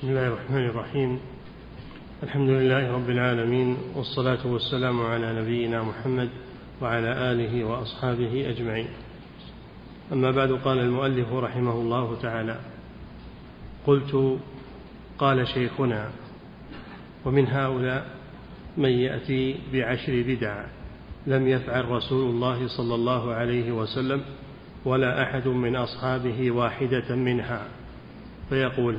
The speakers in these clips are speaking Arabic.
بسم الله الرحمن الرحيم. الحمد لله رب العالمين والصلاة والسلام على نبينا محمد وعلى آله وأصحابه أجمعين. أما بعد قال المؤلف رحمه الله تعالى قلت قال شيخنا ومن هؤلاء من يأتي بعشر بدع لم يفعل رسول الله صلى الله عليه وسلم ولا أحد من أصحابه واحدة منها. فيقول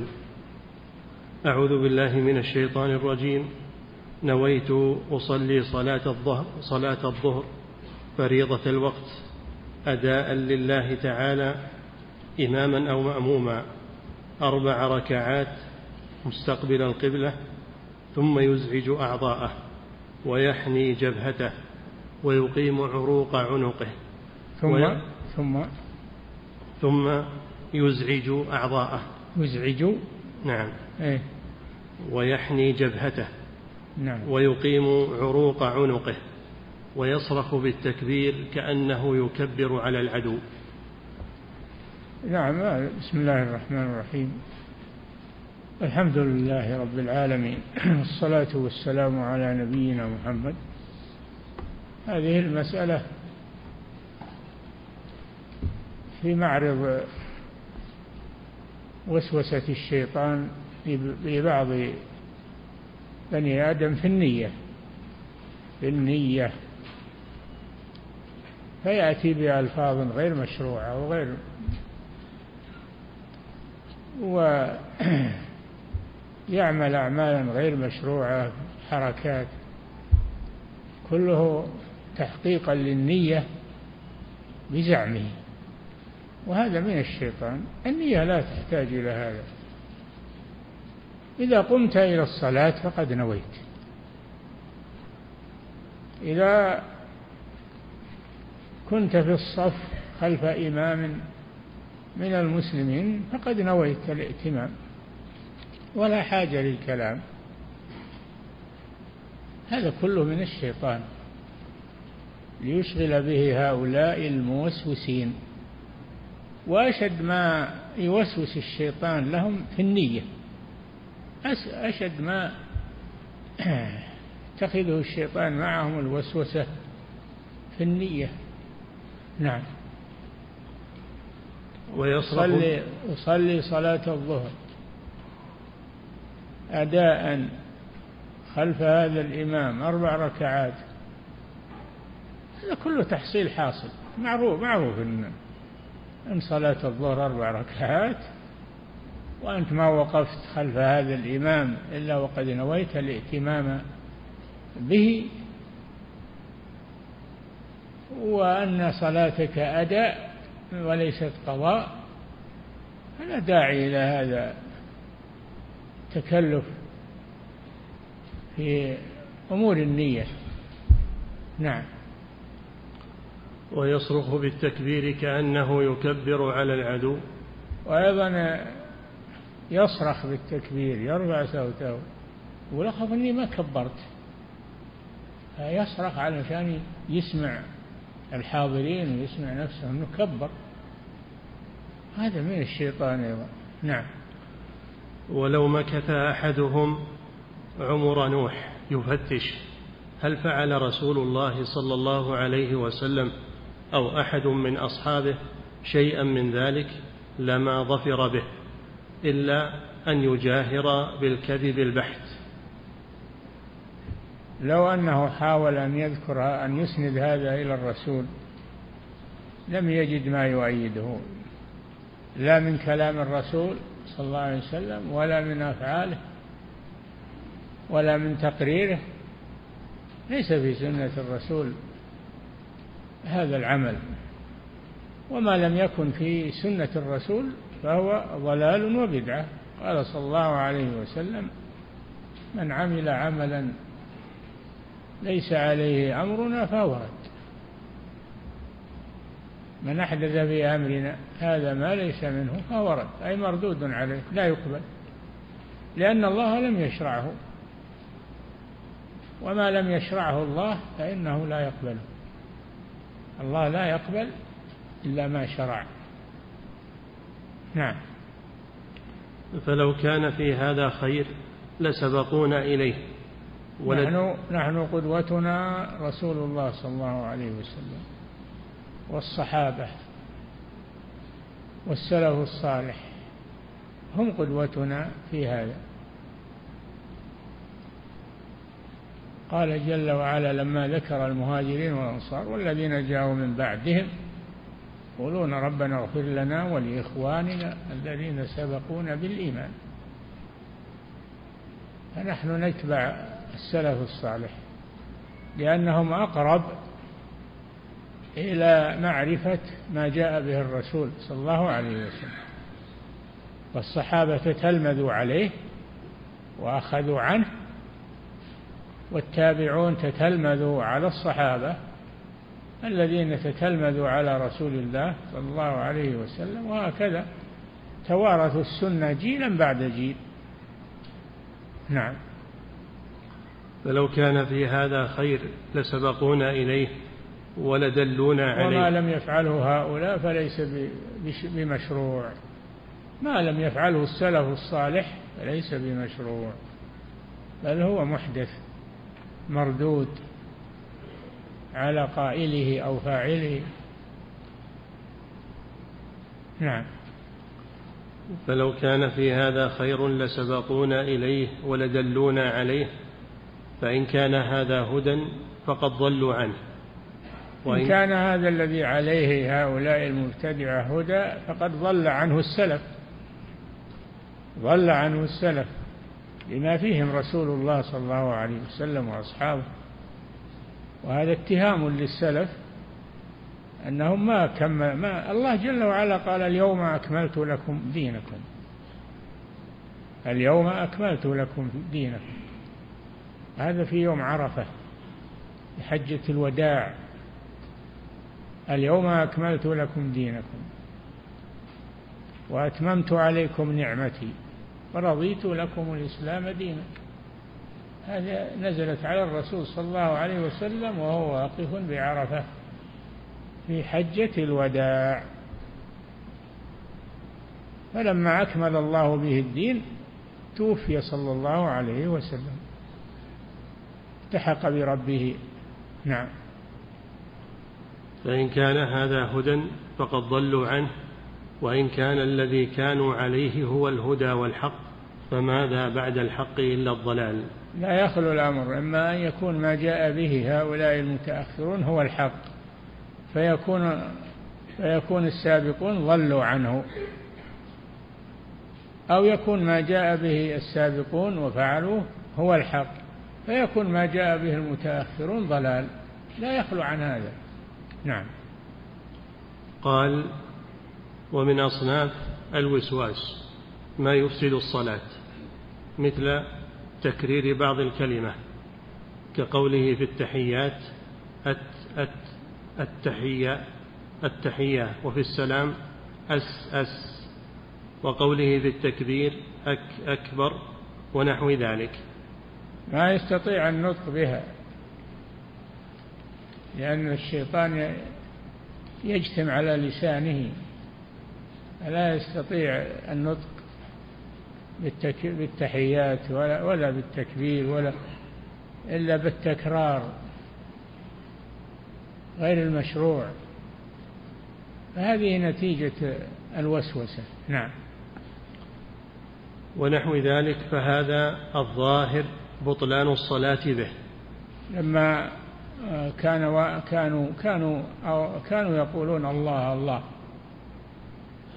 أعوذ بالله من الشيطان الرجيم. نويت أصلي صلاة الظهر صلاة الظهر فريضة الوقت. أداء لله تعالى إماما أو مأموما. أربع ركعات مستقبل القبلة ثم يزعج أعضاءه ويحني جبهته ويقيم عروق عنقه. ثم؟ ثم؟ ثم يزعج أعضاءه. يزعج؟ نعم. إيه. ويحني جبهته نعم. ويقيم عروق عنقه ويصرخ بالتكبير كأنه يكبر على العدو. نعم بسم الله الرحمن الرحيم. الحمد لله رب العالمين. والصلاة والسلام على نبينا محمد. هذه المسألة في معرض وسوسة الشيطان لبعض بني آدم في النية في النية. فيأتي بألفاظ غير مشروعة وغير ويعمل أعمالا غير مشروعة حركات. كله تحقيقا للنية بزعمه. وهذا من الشيطان. النية لا تحتاج إلى هذا. إذا قمت إلى الصلاة فقد نويت. إذا كنت في الصف خلف إمام من المسلمين فقد نويت الائتمام ولا حاجة للكلام. هذا كله من الشيطان ليشغل به هؤلاء الموسوسين. وأشد ما يوسوس الشيطان لهم في النية. أشد ما يتخذه الشيطان معهم الوسوسة في النية. نعم. ويصلي يصلي صلاة الظهر أداء خلف هذا الإمام أربع ركعات. هذا كله تحصيل حاصل. معروف معروف إن إن صلاة الظهر أربع ركعات. وأنت ما وقفت خلف هذا الإمام إلا وقد نويت الائتمام به وأن صلاتك أداء وليست قضاء. فلا داعي إلى هذا التكلف في أمور النية. نعم. ويصرخ بالتكبير كأنه يكبر على العدو. وأيضا يصرخ بالتكبير يرفع صوته يقول أخاف إني ما كبرت. يصرخ علشان يسمع الحاضرين ويسمع نفسه أنه كبر. هذا من الشيطان أيضا. نعم. ولو مكث أحدهم عمر نوح يفتش هل فعل رسول الله صلى الله عليه وسلم أو أحد من أصحابه شيئا من ذلك؟ لما ظفر به. إلا أن يجاهر بالكذب البحت. لو أنه حاول أن يذكر أن يسند هذا إلى الرسول لم يجد ما يؤيده. لا من كلام الرسول صلى الله عليه وسلم ولا من أفعاله ولا من تقريره. ليس في سنة الرسول هذا العمل. وما لم يكن في سنة الرسول فهو ضلال وبدعة. قال صلى الله عليه وسلم من عمل عملا ليس عليه أمرنا فهو رد. من أحدث في أمرنا هذا ما ليس منه فهو رد. أي مردود عليه لا يقبل لأن الله لم يشرعه. وما لم يشرعه الله فإنه لا يقبله. الله لا يقبل إلا ما شرع. نعم. فلو كان في هذا خير لسبقونا إليه. ولد نحن, نحن قدوتنا رسول الله صلى الله عليه وسلم والصحابة والسلف الصالح هم قدوتنا في هذا. قال جل وعلا لما ذكر المهاجرين والأنصار والذين جاءوا من بعدهم يقولون ربنا اغفر لنا ولإخواننا الذين سبقونا بالإيمان. فنحن نتبع السلف الصالح لأنهم أقرب إلى معرفة ما جاء به الرسول صلى الله عليه وسلم. والصحابة تتلمذوا عليه وأخذوا عنه والتابعون تتلمذوا على الصحابة الذين تتلمذوا على رسول الله صلى الله عليه وسلم وهكذا توارثوا السنة جيلا بعد جيل. نعم. فلو كان في هذا خير لسبقونا إليه ولدلونا عليه. وما لم يفعله هؤلاء فليس بمشروع. ما لم يفعله السلف الصالح فليس بمشروع بل هو محدث مردود. على قائله أو فاعله. نعم. فلو كان في هذا خير لسبقونا إليه ولدلونا عليه فإن كان هذا هدى فقد ضلوا عنه. وإن كان هذا الذي عليه هؤلاء المبتدعة هدى فقد ضل عنه السلف. ضل عنه السلف لما فيهم رسول الله صلى الله عليه وسلم وأصحابه. وهذا اتهام للسلف أنهم ما كمل ما الله جل وعلا قال اليوم أكملت لكم دينكم. اليوم أكملت لكم دينكم. هذا في يوم عرفة حجة الوداع. اليوم أكملت لكم دينكم. وأتممت عليكم نعمتي. ورضيت لكم الإسلام دينا. هذه نزلت على الرسول صلى الله عليه وسلم وهو واقف بعرفة في حجة الوداع. فلما أكمل الله به الدين توفي صلى الله عليه وسلم. التحق بربه. نعم. فإن كان هذا هدى فقد ضلوا عنه وإن كان الذي كانوا عليه هو الهدى والحق فماذا بعد الحق إلا الضلال؟ لا يخلو الأمر إما أن يكون ما جاء به هؤلاء المتأخرون هو الحق فيكون فيكون السابقون ضلوا عنه أو يكون ما جاء به السابقون وفعلوه هو الحق فيكون ما جاء به المتأخرون ضلال لا يخلو عن هذا. نعم. قال ومن أصناف الوسواس ما يفسد الصلاة مثل تكرير بعض الكلمة كقوله في التحيات أت أت التحية التحية وفي السلام أس أس وقوله في التكبير أك أكبر ونحو ذلك. ما يستطيع النطق بها لأن الشيطان يجتمع على لسانه لا يستطيع النطق بالتحيات ولا, ولا بالتكبير ولا إلا بالتكرار غير المشروع. فهذه نتيجة الوسوسة. نعم. ونحو ذلك فهذا الظاهر بطلان الصلاة به. لما كان كانوا كانوا أو كانوا يقولون الله الله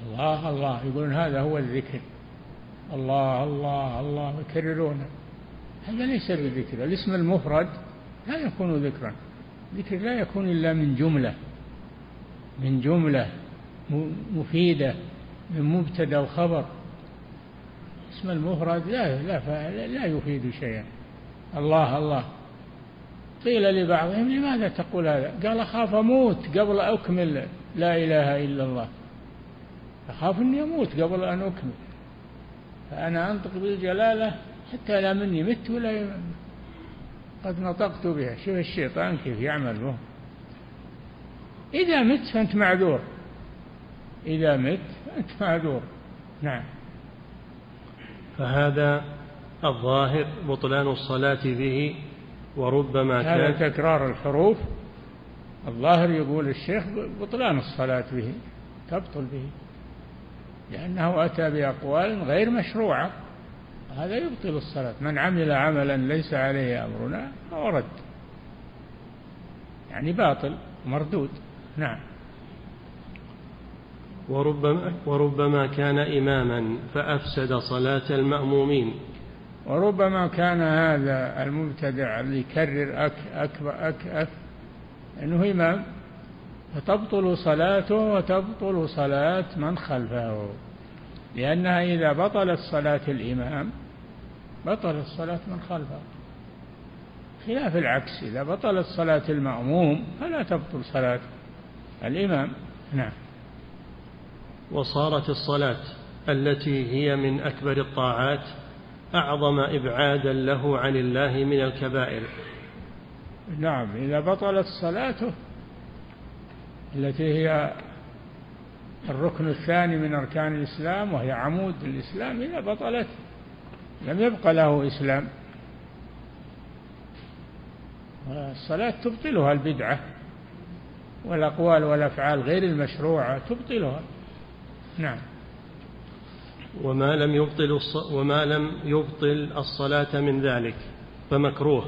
الله الله يقولون هذا هو الذكر. الله الله الله يكررونه هذا ليس بذكر. الاسم المفرد لا يكون ذكرا. ذكر لا يكون إلا من جملة من جملة مفيدة من مبتدأ وخبر اسم المفرد لا لا لا يفيد شيئا. الله الله. قيل لبعضهم لماذا تقول هذا؟ قال أخاف أموت قبل أكمل لا إله إلا الله. أخاف أني أموت قبل أن أكمل. فأنا أنطق بالجلالة حتى لا مني مت ولا قد نطقت بها. شوف الشيطان كيف يعمل به إذا مت فأنت معذور. إذا مت فأنت معذور. نعم. فهذا الظاهر بطلان الصلاة به وربما كان هذا تكرار الحروف. الظاهر يقول الشيخ بطلان الصلاة به. تبطل به. لأنه أتى بأقوال غير مشروعة. هذا يبطل الصلاة. من عمل عملا ليس عليه أمرنا فهو رد. يعني باطل مردود. نعم. وربما, وربما كان إماما فأفسد صلاة المأمومين. وربما كان هذا المبتدع اللي يكرر أك أكبر أك أك أنه إمام. فتبطل صلاته وتبطل صلاة من خلفه. لأنها إذا بطلت صلاة الإمام بطلت صلاة من خلفه. خلاف العكس إذا بطلت صلاة المأموم فلا تبطل صلاة الإمام. نعم. وصارت الصلاة التي هي من أكبر الطاعات أعظم إبعادا له عن الله من الكبائر. نعم إذا بطلت صلاته التي هي الركن الثاني من أركان الإسلام وهي عمود الإسلام إذا بطلت لم يبقى له إسلام. الصلاة تبطلها البدعة والأقوال والأفعال غير المشروعة تبطلها. نعم. وما لم يبطل وما لم يبطل الصلاة من ذلك فمكروه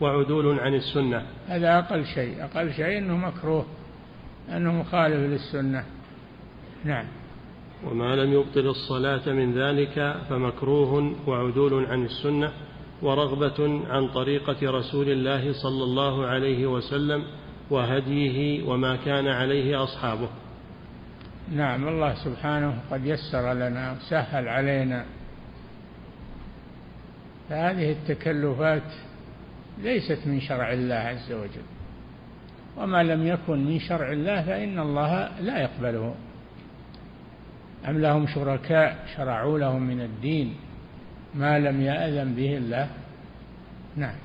وعدول عن السنة. هذا أقل شيء أقل شيء أنه مكروه. أنه مخالف للسنة. نعم. وما لم يبطل الصلاة من ذلك فمكروه وعدول عن السنة ورغبة عن طريقة رسول الله صلى الله عليه وسلم وهديه وما كان عليه أصحابه. نعم. الله سبحانه قد يسر لنا وسهل علينا. فهذه التكلفات ليست من شرع الله عز وجل. وما لم يكن من شرع الله فإن الله لا يقبله. أم لهم شركاء شرعوا لهم من الدين ما لم يأذن به الله؟ نعم.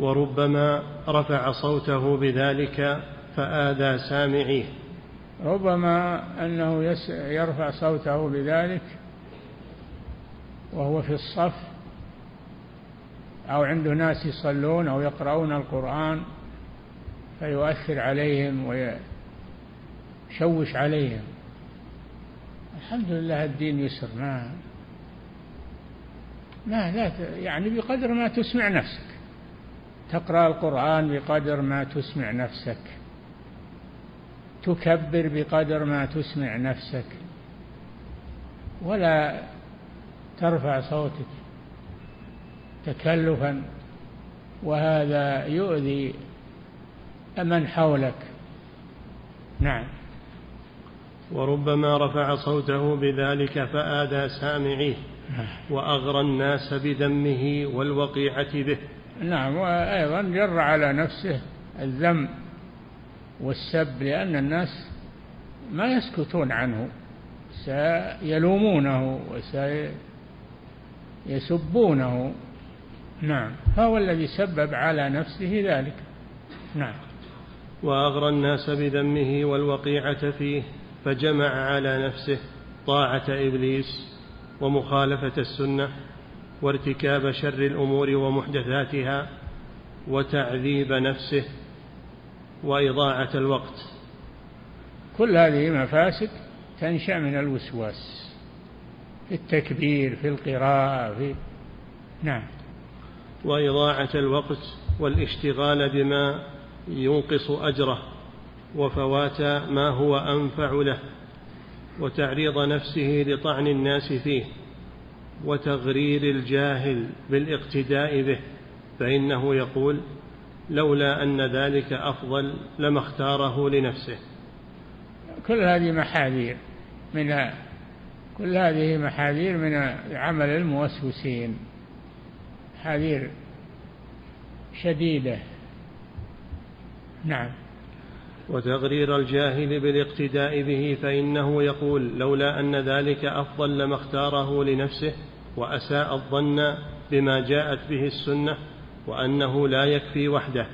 وربما رفع صوته بذلك فآذى سامعيه. ربما أنه يرفع صوته بذلك وهو في الصف أو عنده ناس يصلون أو يقرؤون القرآن فيؤثر عليهم ويشوش عليهم. الحمد لله الدين يسر. ما ما لا يعني بقدر ما تسمع نفسك. تقرأ القرآن بقدر ما تسمع نفسك. تكبر بقدر ما تسمع نفسك. ولا ترفع صوتك تكلفا. وهذا يؤذي من حولك. نعم. وربما رفع صوته بذلك فآذى سامعيه نعم. وأغرى الناس بذمه والوقيعة به. نعم وأيضا جر على نفسه الذم والسب لأن الناس ما يسكتون عنه سيلومونه وسيسبونه. نعم فهو الذي سبب على نفسه ذلك. نعم. وأغرى الناس بذمه والوقيعة فيه فجمع على نفسه طاعة إبليس ومخالفة السنة وارتكاب شر الأمور ومحدثاتها وتعذيب نفسه وإضاعة الوقت. كل هذه مفاسد تنشأ من الوسواس في التكبير في القراءة في نعم. وإضاعة الوقت والاشتغال بما ينقص أجره وفوات ما هو أنفع له وتعريض نفسه لطعن الناس فيه وتغرير الجاهل بالاقتداء به فإنه يقول لولا أن ذلك أفضل لما اختاره لنفسه. كل هذه محاذير من كل هذه محاذير من عمل الموسوسين محاذير شديدة. نعم. وتغرير الجاهل بالاقتداء به فإنه يقول لولا أن ذلك أفضل لما اختاره لنفسه وأساء الظن بما جاءت به السنة وأنه لا يكفي وحده.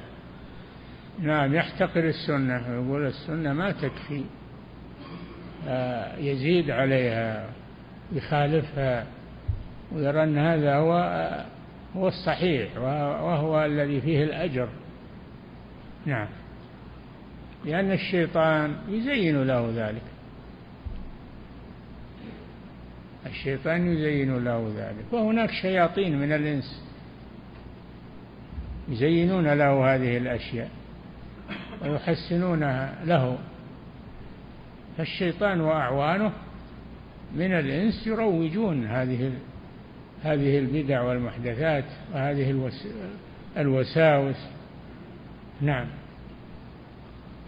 نعم يحتقر السنة يقول السنة ما تكفي. آه، يزيد عليها يخالفها ويرى أن هذا هو هو الصحيح وهو الذي فيه الأجر. نعم. لأن الشيطان يزين له ذلك. الشيطان يزين له ذلك. وهناك شياطين من الإنس يزينون له هذه الأشياء ويحسنونها له. فالشيطان وأعوانه من الإنس يروجون هذه هذه البدع والمحدثات وهذه الوساوس. نعم.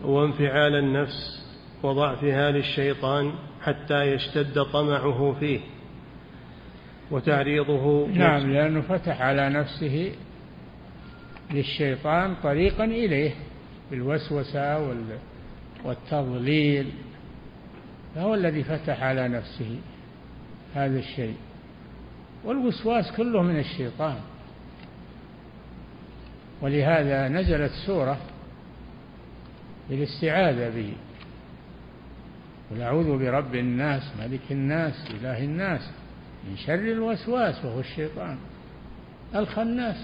وانفعال النفس وضعفها للشيطان حتى يشتد طمعه فيه وتعريضه نعم لأنه فتح على نفسه للشيطان طريقا إليه بالوسوسة والتضليل. فهو الذي فتح على نفسه هذا الشيء. والوسواس كله من الشيطان. ولهذا نزلت سورة للاستعاذة به. قل أعوذ برب الناس ملك الناس إله الناس من شر الوسواس وهو الشيطان الخناس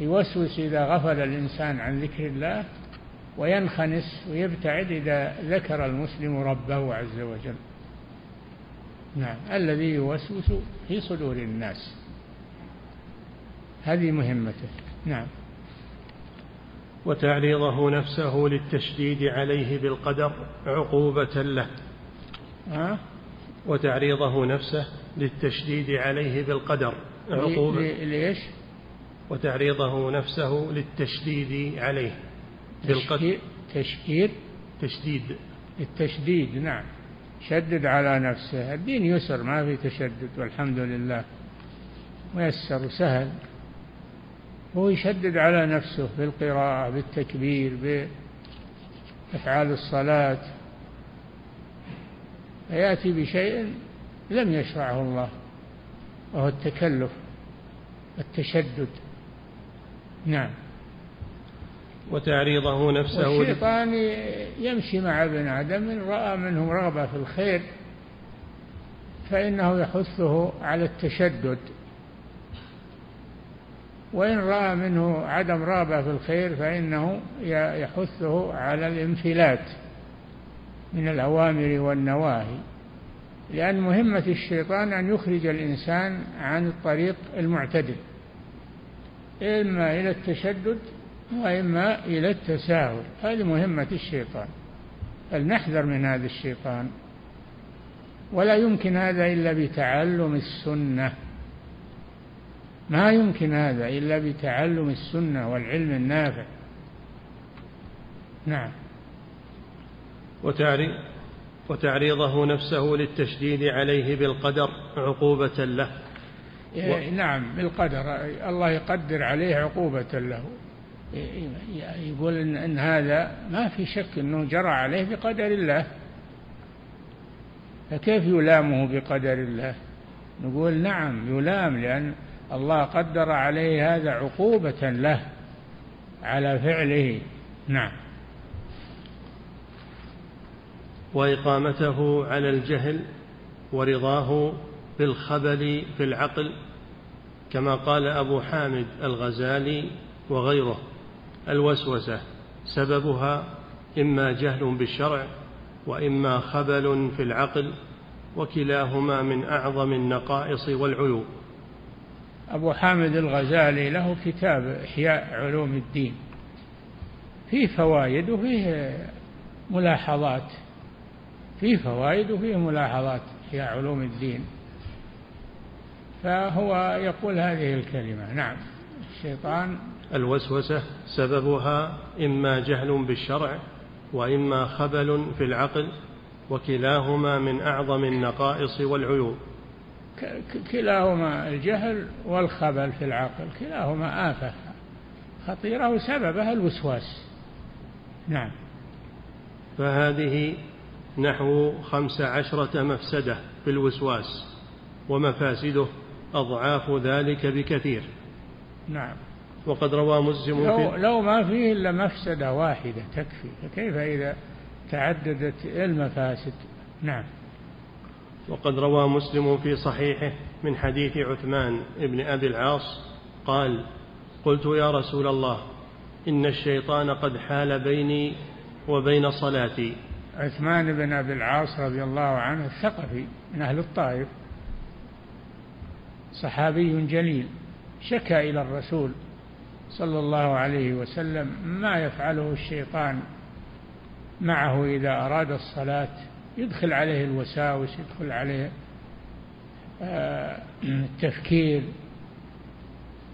يوسوس إذا غفل الإنسان عن ذكر الله وينخنس ويبتعد إذا ذكر المسلم ربه عز وجل. نعم الذي يوسوس في صدور الناس. هذه مهمته. نعم. وتعريضه نفسه للتشديد عليه بالقدر عقوبة له. أه؟ وتعريضه نفسه للتشديد عليه بالقدر عقوبة. ليش؟ وتعريضه نفسه للتشديد عليه بالقدر. تشديد تشديد؟ التشديد نعم. شدد على نفسه. الدين يسر ما في تشدد والحمد لله. ميسر وسهل هو يشدد على نفسه بالقراءة بالتكبير بأفعال الصلاة. فيأتي بشيء لم يشرعه الله وهو التكلف التشدد. نعم. وتعريضه نفسه. والشيطان يمشي مع ابن آدم إن رأى منه رغبة في الخير فإنه يحثه على التشدد. وإن رأى منه عدم رغبة في الخير فإنه يحثه على الانفلات من الأوامر والنواهي لأن مهمة الشيطان أن يخرج الإنسان عن الطريق المعتدل إما إلى التشدد وإما إلى التساهل. هذه مهمة الشيطان فلنحذر من هذا الشيطان. ولا يمكن هذا إلا بتعلم السنة. ما يمكن هذا إلا بتعلم السنة والعلم النافع. نعم. وتعريضه نفسه للتشديد عليه بالقدر عقوبة له. و... نعم بالقدر. الله يقدر عليه عقوبة له. يقول إن, إن هذا ما في شك أنه جرى عليه بقدر الله. فكيف يلامه بقدر الله؟ نقول نعم يلام لأن الله قدر عليه هذا عقوبة له على فعله. نعم. وإقامته على الجهل ورضاه بالخبل في العقل كما قال أبو حامد الغزالي وغيره. الوسوسة سببها إما جهل بالشرع وإما خبل في العقل وكلاهما من أعظم النقائص والعيوب. أبو حامد الغزالي له كتاب إحياء علوم الدين. فيه فوائد وفيه ملاحظات. فيه فوائد وفيه ملاحظات إحياء علوم الدين. فهو يقول هذه الكلمة. نعم. الشيطان. الوسوسة سببها إما جهل بالشرع وإما خبل في العقل وكلاهما من أعظم النقائص والعيوب. كلاهما الجهل والخبل في العقل كلاهما آفة. خطيرة وسببها الوسواس. نعم. فهذه نحو خمس عشرة مفسدة في الوسواس ومفاسده أضعاف ذلك بكثير. نعم. وقد روى مسلم لو, لو ما فيه إلا مفسدة واحدة تكفي فكيف إذا تعددت المفاسد؟ نعم. وقد روى مسلم في صحيحه من حديث عثمان بن أبي العاص قال قلت يا رسول الله إن الشيطان قد حال بيني وبين صلاتي. عثمان بن أبي العاص رضي الله عنه الثقفي من أهل الطائف صحابي جليل شكى إلى الرسول صلى الله عليه وسلم ما يفعله الشيطان معه إذا أراد الصلاة يدخل عليه الوساوس يدخل عليه آه، التفكير.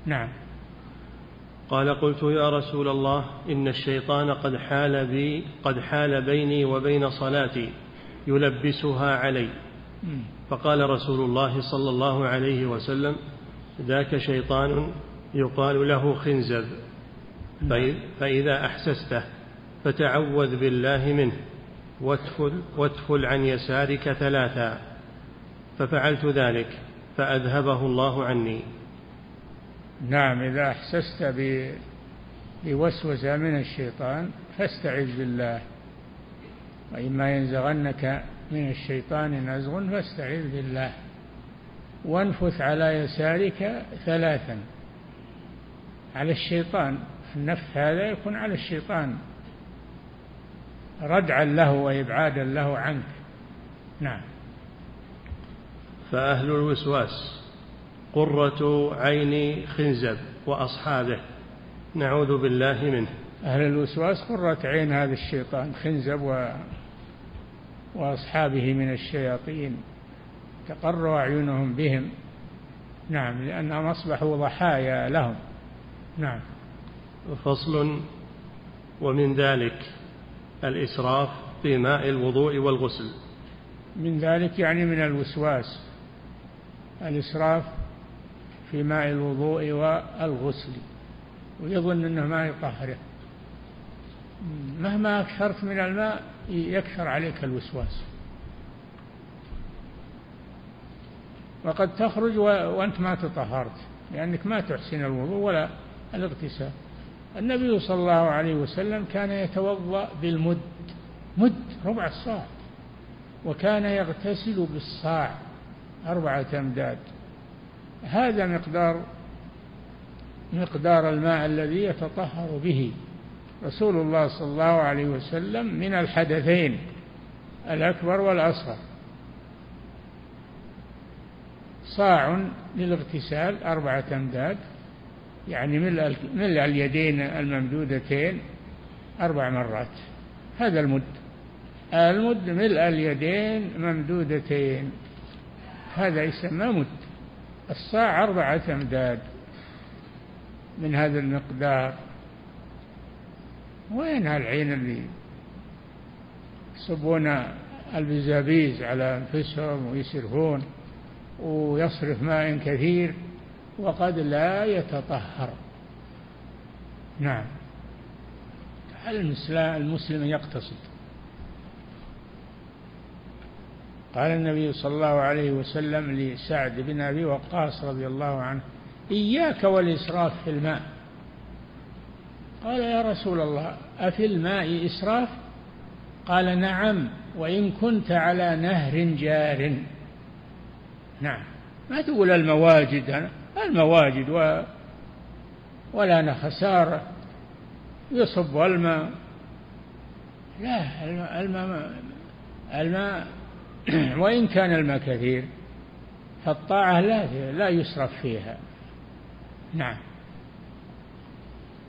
نعم. قال قلت يا رسول الله إن الشيطان قد حال بي قد حال بيني وبين صلاتي يلبسها علي. فقال رسول الله صلى الله عليه وسلم ذاك شيطان يقال له خنزب. فإذا أحسسته فتعوذ بالله منه. واتفل, واتفل عن يسارك ثلاثا. ففعلت ذلك فأذهبه الله عني. نعم إذا أحسست بوسوسة من الشيطان فاستعذ بالله. وإما ينزغنك من الشيطان نزغ فاستعذ بالله. وانفث على يسارك ثلاثا. على الشيطان النفث هذا يكون على الشيطان. ردعا له وإبعادا له عنك. نعم. فأهل الوسواس قرة عين خنزب وأصحابه نعوذ بالله منه. أهل الوسواس قرة عين هذا الشيطان خنزب و... وأصحابه من الشياطين تقر أعينهم بهم. نعم لأنهم أصبحوا ضحايا لهم. نعم. فصل ومن ذلك الإسراف في ماء الوضوء والغسل. من ذلك يعني من الوسواس الإسراف في ماء الوضوء والغسل. ويظن أنه ما يطهره. مهما أكثرت من الماء يكثر عليك الوسواس. وقد تخرج وأنت ما تطهرت لأنك ما تحسن الوضوء ولا الاغتسال. النبي صلى الله عليه وسلم كان يتوضأ بالمد مد ربع الصاع وكان يغتسل بالصاع أربعة أمداد. هذا مقدار مقدار الماء الذي يتطهر به. رسول الله صلى الله عليه وسلم من الحدثين الأكبر والأصغر. صاع للاغتسال أربعة أمداد يعني ملء اليدين الممدودتين أربع مرات. هذا المد. المد ملء اليدين ممدودتين. هذا يسمى مد. الصاع أربعة أمداد من هذا المقدار. وين هالعين اللي يصبون البزابيز على أنفسهم ويسرفون ويصرف ماء كثير؟ وقد لا يتطهر. نعم. هل المسلم يقتصد؟ قال النبي صلى الله عليه وسلم لسعد بن أبي وقاص رضي الله عنه إياك والإسراف في الماء. قال يا رسول الله أفي الماء إسراف؟ قال نعم وإن كنت على نهر جار. نعم. ما تقول المواجد المواجد و ولا خسارة يصب الماء. لا الماء الماء وإن كان الماء كثير فالطاعة لا لا يسرف فيها. نعم.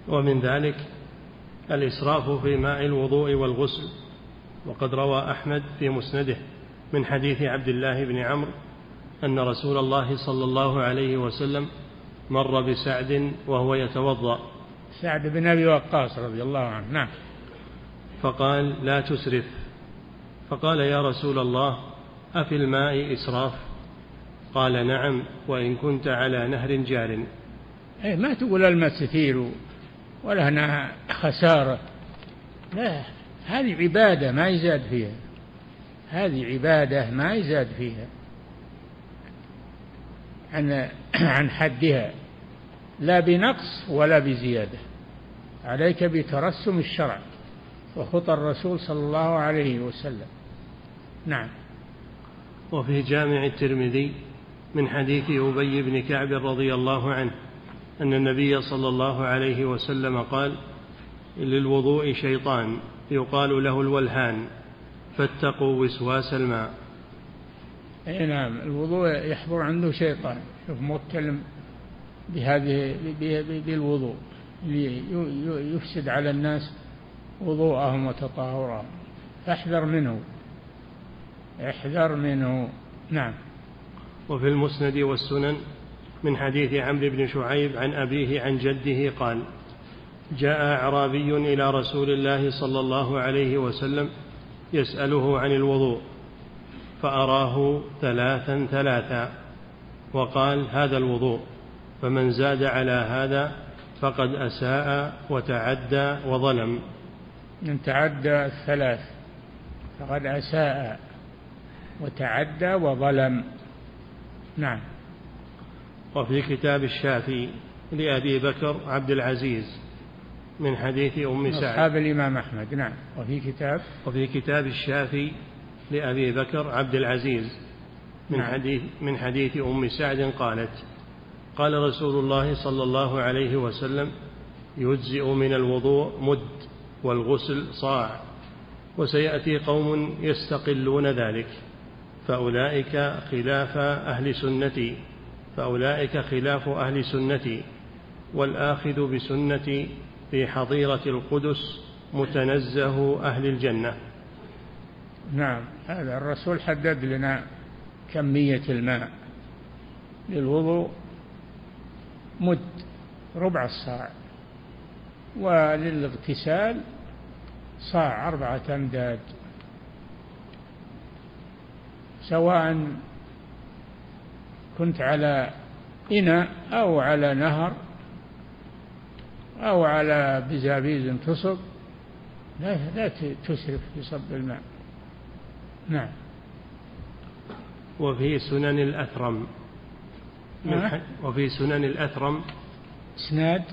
ومن ذلك الإسراف في ماء الوضوء والغسل وقد روى أحمد في مسنده من حديث عبد الله بن عمرو أن رسول الله صلى الله عليه وسلم مر بسعد وهو يتوضأ. سعد بن أبي وقاص رضي الله عنه نعم. فقال لا تسرف. فقال يا رسول الله أفي الماء إسراف؟ قال نعم وإن كنت على نهر جار. أي ما تقول الماء كثير ولا هنا خسارة. لا هذه عبادة ما يزاد فيها. هذه عبادة ما يزاد فيها. عن عن حدها لا بنقص ولا بزيادة عليك بترسم الشرع وخطى الرسول صلى الله عليه وسلم. نعم. وفي جامع الترمذي من حديث أبي بن كعب رضي الله عنه أن النبي صلى الله عليه وسلم قال للوضوء شيطان يقال له الولهان فاتقوا وسواس الماء. اي نعم الوضوء يحضر عنده شيطان. شوف متكلم بهذه بالوضوء يفسد على الناس وضوءهم وتطهرهم فاحذر منه. احذر منه. نعم. وفي المسند والسنن من حديث عمرو بن شعيب عن أبيه عن جده قال جاء أعرابي إلى رسول الله صلى الله عليه وسلم يسأله عن الوضوء. فأراه ثلاثا ثلاثا وقال هذا الوضوء فمن زاد على هذا فقد أساء وتعدى وظلم. من تعدى الثلاث فقد أساء وتعدى وظلم. نعم. وفي كتاب الشافي لأبي بكر عبد العزيز من حديث أم سعد. أصحاب الإمام أحمد نعم. وفي كتاب؟ وفي كتاب الشافي لأبي بكر عبد العزيز من نعم. حديث من حديث أم سعد قالت قال رسول الله صلى الله عليه وسلم يجزئ من الوضوء مد والغسل صاع وسيأتي قوم يستقلون ذلك فأولئك خلاف أهل سنتي فأولئك خلاف أهل سنتي والآخذ بسنتي في حظيرة القدس متنزه أهل الجنة نعم هذا الرسول حدد لنا كمية الماء للوضوء مد ربع الصاع وللاغتسال صاع أربعة أمداد سواء كنت على إناء أو على نهر أو على بزابيز تصب لا لا تسرف في صب الماء. نعم. وفي سنن الأثرم. نعم. وفي سنن الأثرم. إسناد؟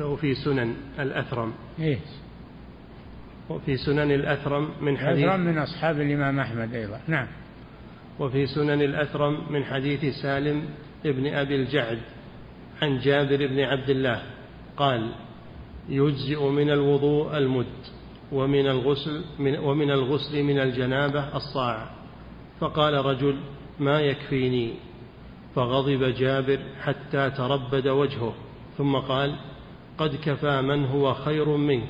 وفي سنن الأثرم. إيه. وفي سنن الأثرم من حديث الأثرم من أصحاب الإمام أحمد أيضا. نعم. وفي سنن الأثرم من حديث سالم ابن أبي الجعد عن جابر بن عبد الله قال يجزئ من الوضوء المد. ومن الغسل من ومن الغسل من الجنابة الصاع. فقال رجل ما يكفيني؟ فغضب جابر حتى تربد وجهه. ثم قال قد كفى من هو خير منك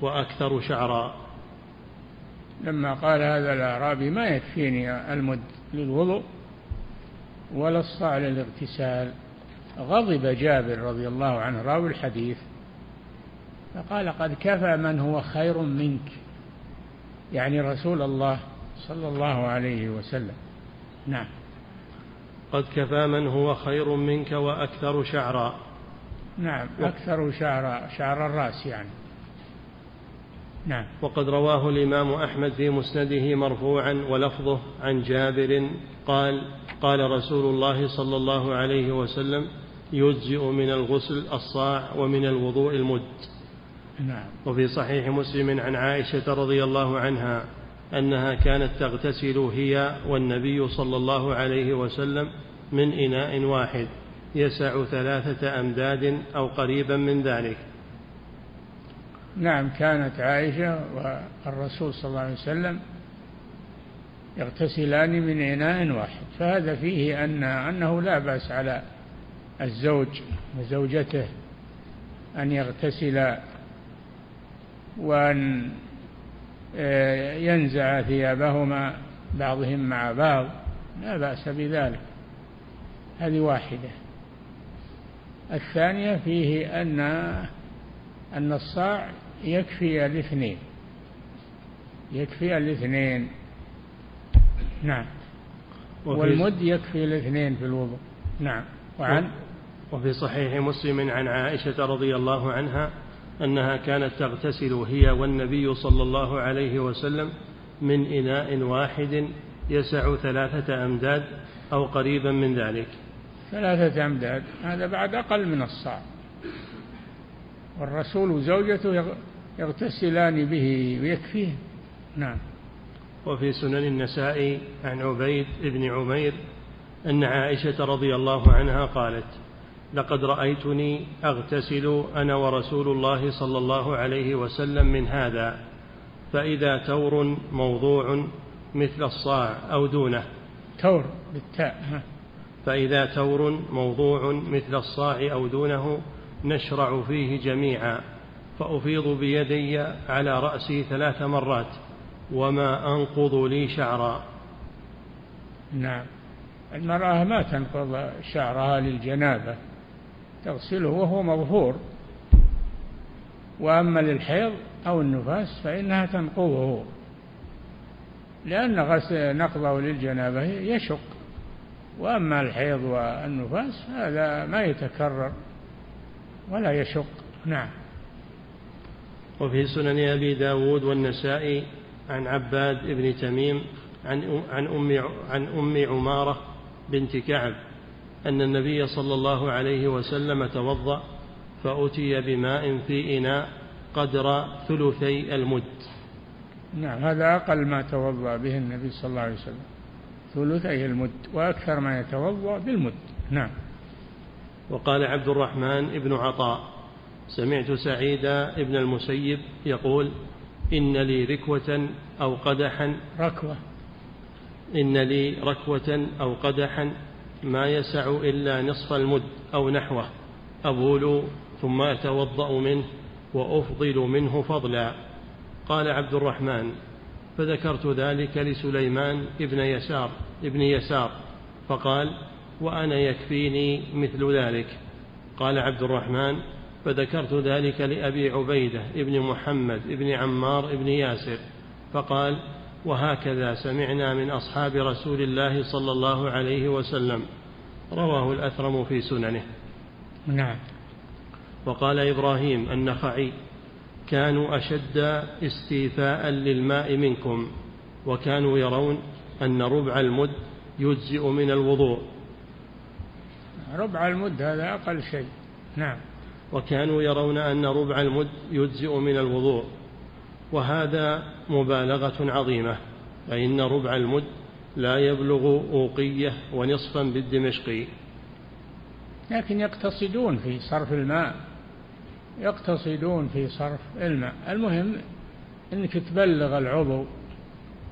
وأكثر شعرا. لما قال هذا الأعرابي ما يكفيني المد للوضوء ولا الصاع للإغتسال؟ غضب جابر رضي الله عنه راوي الحديث فقال قد كفى من هو خير منك. يعني رسول الله صلى الله عليه وسلم. نعم. قد كفى من هو خير منك وأكثر شعرا. نعم أكثر شعر شعر الرأس يعني. نعم. وقد رواه الإمام أحمد في مسنده مرفوعا ولفظه عن جابر قال قال رسول الله صلى الله عليه وسلم يجزئ من الغسل الصاع ومن الوضوء المد. نعم. وفي صحيح مسلم عن عائشة رضي الله عنها أنها كانت تغتسل هي والنبي صلى الله عليه وسلم من إناء واحد يسع ثلاثة أمداد أو قريبا من ذلك. نعم كانت عائشة والرسول صلى الله عليه وسلم يغتسلان من إناء واحد. فهذا فيه أن أنه لا بأس على الزوج وزوجته أن يغتسلا وأن آه، ينزع ثيابهما بعضهم مع بعض لا بأس بذلك. هذه واحدة. الثانية فيه أن أن الصاع يكفي الاثنين. يكفي الاثنين. نعم. والمد يكفي الاثنين في الوضوء. نعم. وعن؟ وفي صحيح مسلم عن عائشة رضي الله عنها أنها كانت تغتسل هي والنبي صلى الله عليه وسلم من إناء واحد يسع ثلاثة أمداد أو قريبا من ذلك. ثلاثة أمداد هذا بعد أقل من الصاع. والرسول وزوجته يغتسلان به ويكفيه. نعم. وفي سنن النساء عن عبيد بن عمير أن عائشة رضي الله عنها قالت لقد رأيتني أغتسل أنا ورسول الله صلى الله عليه وسلم من هذا فإذا تور موضوع مثل الصاع أو دونه. تور بالتاء فإذا تور موضوع مثل الصاع أو دونه نشرع فيه جميعا فأفيض بيدي على رأسي ثلاث مرات وما أنقض لي شعرا. نعم. المرأة ما تنقض شعرها للجنابة. تغسله وهو مظهور. وأما للحيض أو النفاس فإنها تنقضه لأن نقضه للجنابة يشق. وأما الحيض والنفاس هذا ما يتكرر ولا يشق. نعم. وفي سنن أبي داود والنسائي عن عباد بن تميم عن عن أم عن أم عمارة بنت كعب. أن النبي صلى الله عليه وسلم توضأ فأتي بماء في إناء قدر ثلثي المد. نعم هذا أقل ما توضأ به النبي صلى الله عليه وسلم. ثلثي المد وأكثر ما يتوضأ بالمد. نعم. وقال عبد الرحمن بن عطاء سمعت سعيد بن المسيب يقول إن لي ركوة أو قدحا. ركوة. إن لي ركوة أو قدحا. ما يسع إلا نصف المد أو نحوه. أبول ثم أتوضأ منه وأفضل منه فضلا. قال عبد الرحمن فذكرت ذلك لسليمان ابن يسار ابن يسار. فقال وأنا يكفيني مثل ذلك. قال عبد الرحمن فذكرت ذلك لأبي عبيدة ابن محمد ابن عمار ابن ياسر. فقال وهكذا سمعنا من أصحاب رسول الله صلى الله عليه وسلم. رواه الأثرم في سننه. نعم. وقال إبراهيم النخعي كانوا أشد استيفاء للماء منكم وكانوا يرون أن ربع المد يجزئ من الوضوء. ربع المد هذا أقل شيء. نعم. وكانوا يرون أن ربع المد يجزئ من الوضوء. وهذا مبالغة عظيمة فإن ربع المد لا يبلغ أوقية ونصفا بالدمشقي. لكن يقتصدون في صرف الماء يقتصدون في صرف الماء. المهم أنك تبلغ العضو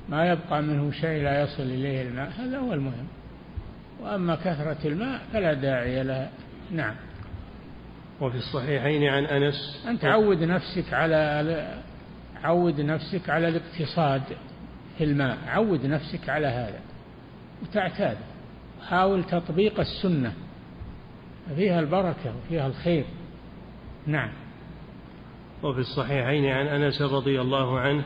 ما يبقى منه شيء لا يصل إليه الماء هذا هو المهم. وأما كثرة الماء فلا داعي لها. نعم. وفي الصحيحين عن أنس أن تعود نفسك على عود نفسك على الاقتصاد في الماء عود نفسك على هذا وتعتاد. حاول تطبيق السنة. فيها البركة وفيها الخير. نعم. وفي الصحيحين عن أنس رضي الله عنه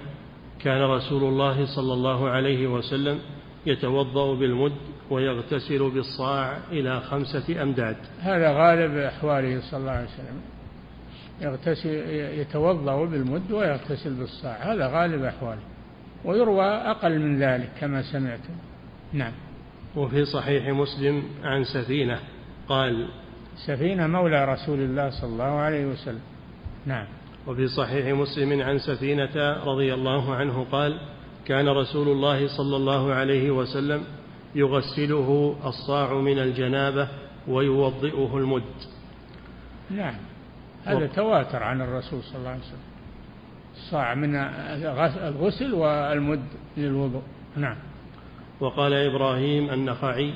كان رسول الله صلى الله عليه وسلم يتوضأ بالمد ويغتسل بالصاع إلى خمسة أمداد. هذا غالب أحواله صلى الله عليه وسلم. يغتسل يتوضأ بالمد ويغتسل بالصاع. هذا غالب أحواله ويروى أقل من ذلك كما سمعتم. نعم. وفي صحيح مسلم عن سفينة قال سفينة مولى رسول الله صلى الله عليه وسلم. نعم. وفي صحيح مسلم عن سفينة رضي الله عنه قال كان رسول الله صلى الله عليه وسلم يغسله الصاع من الجنابة ويوضئه المد. نعم. هذا تواتر عن الرسول صلى الله عليه وسلم. الصاع من الغسل والمد للوضوء. نعم. وقال إبراهيم النخعي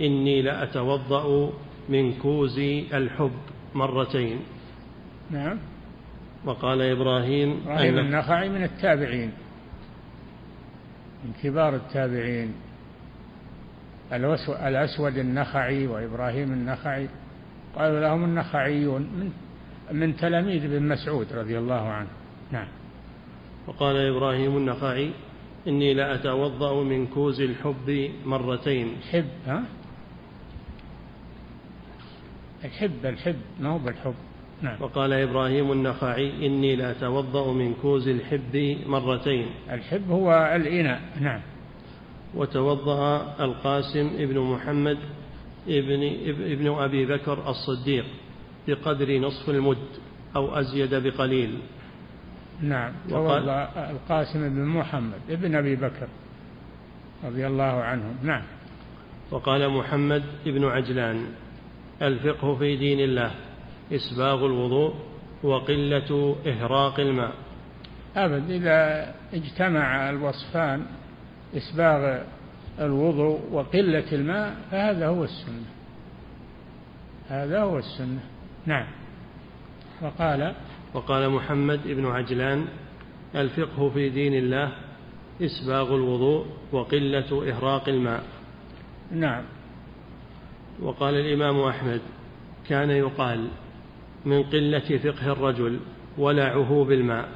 إني لأتوضأ من كوز الحب مرتين. نعم. وقال إبراهيم إبراهيم النخعي من التابعين. من كبار التابعين. الأسود النخعي وإبراهيم النخعي. قالوا لهم النخعيون من من تلاميذ ابن مسعود رضي الله عنه. نعم. وقال إبراهيم النخعي إني لأتوضأ من كوز الحب مرتين. حب ها؟ الحب الحب ما هو بالحب. نعم. وقال إبراهيم النخعي إني لأتوضأ من كوز الحب مرتين. الحب هو الإناء. نعم. وتوضأ القاسم ابن محمد ابن, ابن أبي بكر الصديق. بقدر نصف المد أو أزيد بقليل. نعم توضأ القاسم بن محمد ابن أبي بكر رضي الله عنهم. نعم. وقال محمد بن عجلان الفقه في دين الله إسباغ الوضوء وقلة إهراق الماء. أبد إذا اجتمع الوصفان إسباغ الوضوء وقلة الماء فهذا هو السنة. هذا هو السنة. نعم. وقال وقال محمد بن عجلان الفقه في دين الله إسباغ الوضوء وقلة إهراق الماء. نعم. وقال الإمام أحمد كان يقال من قلة فقه الرجل ولعه بالماء.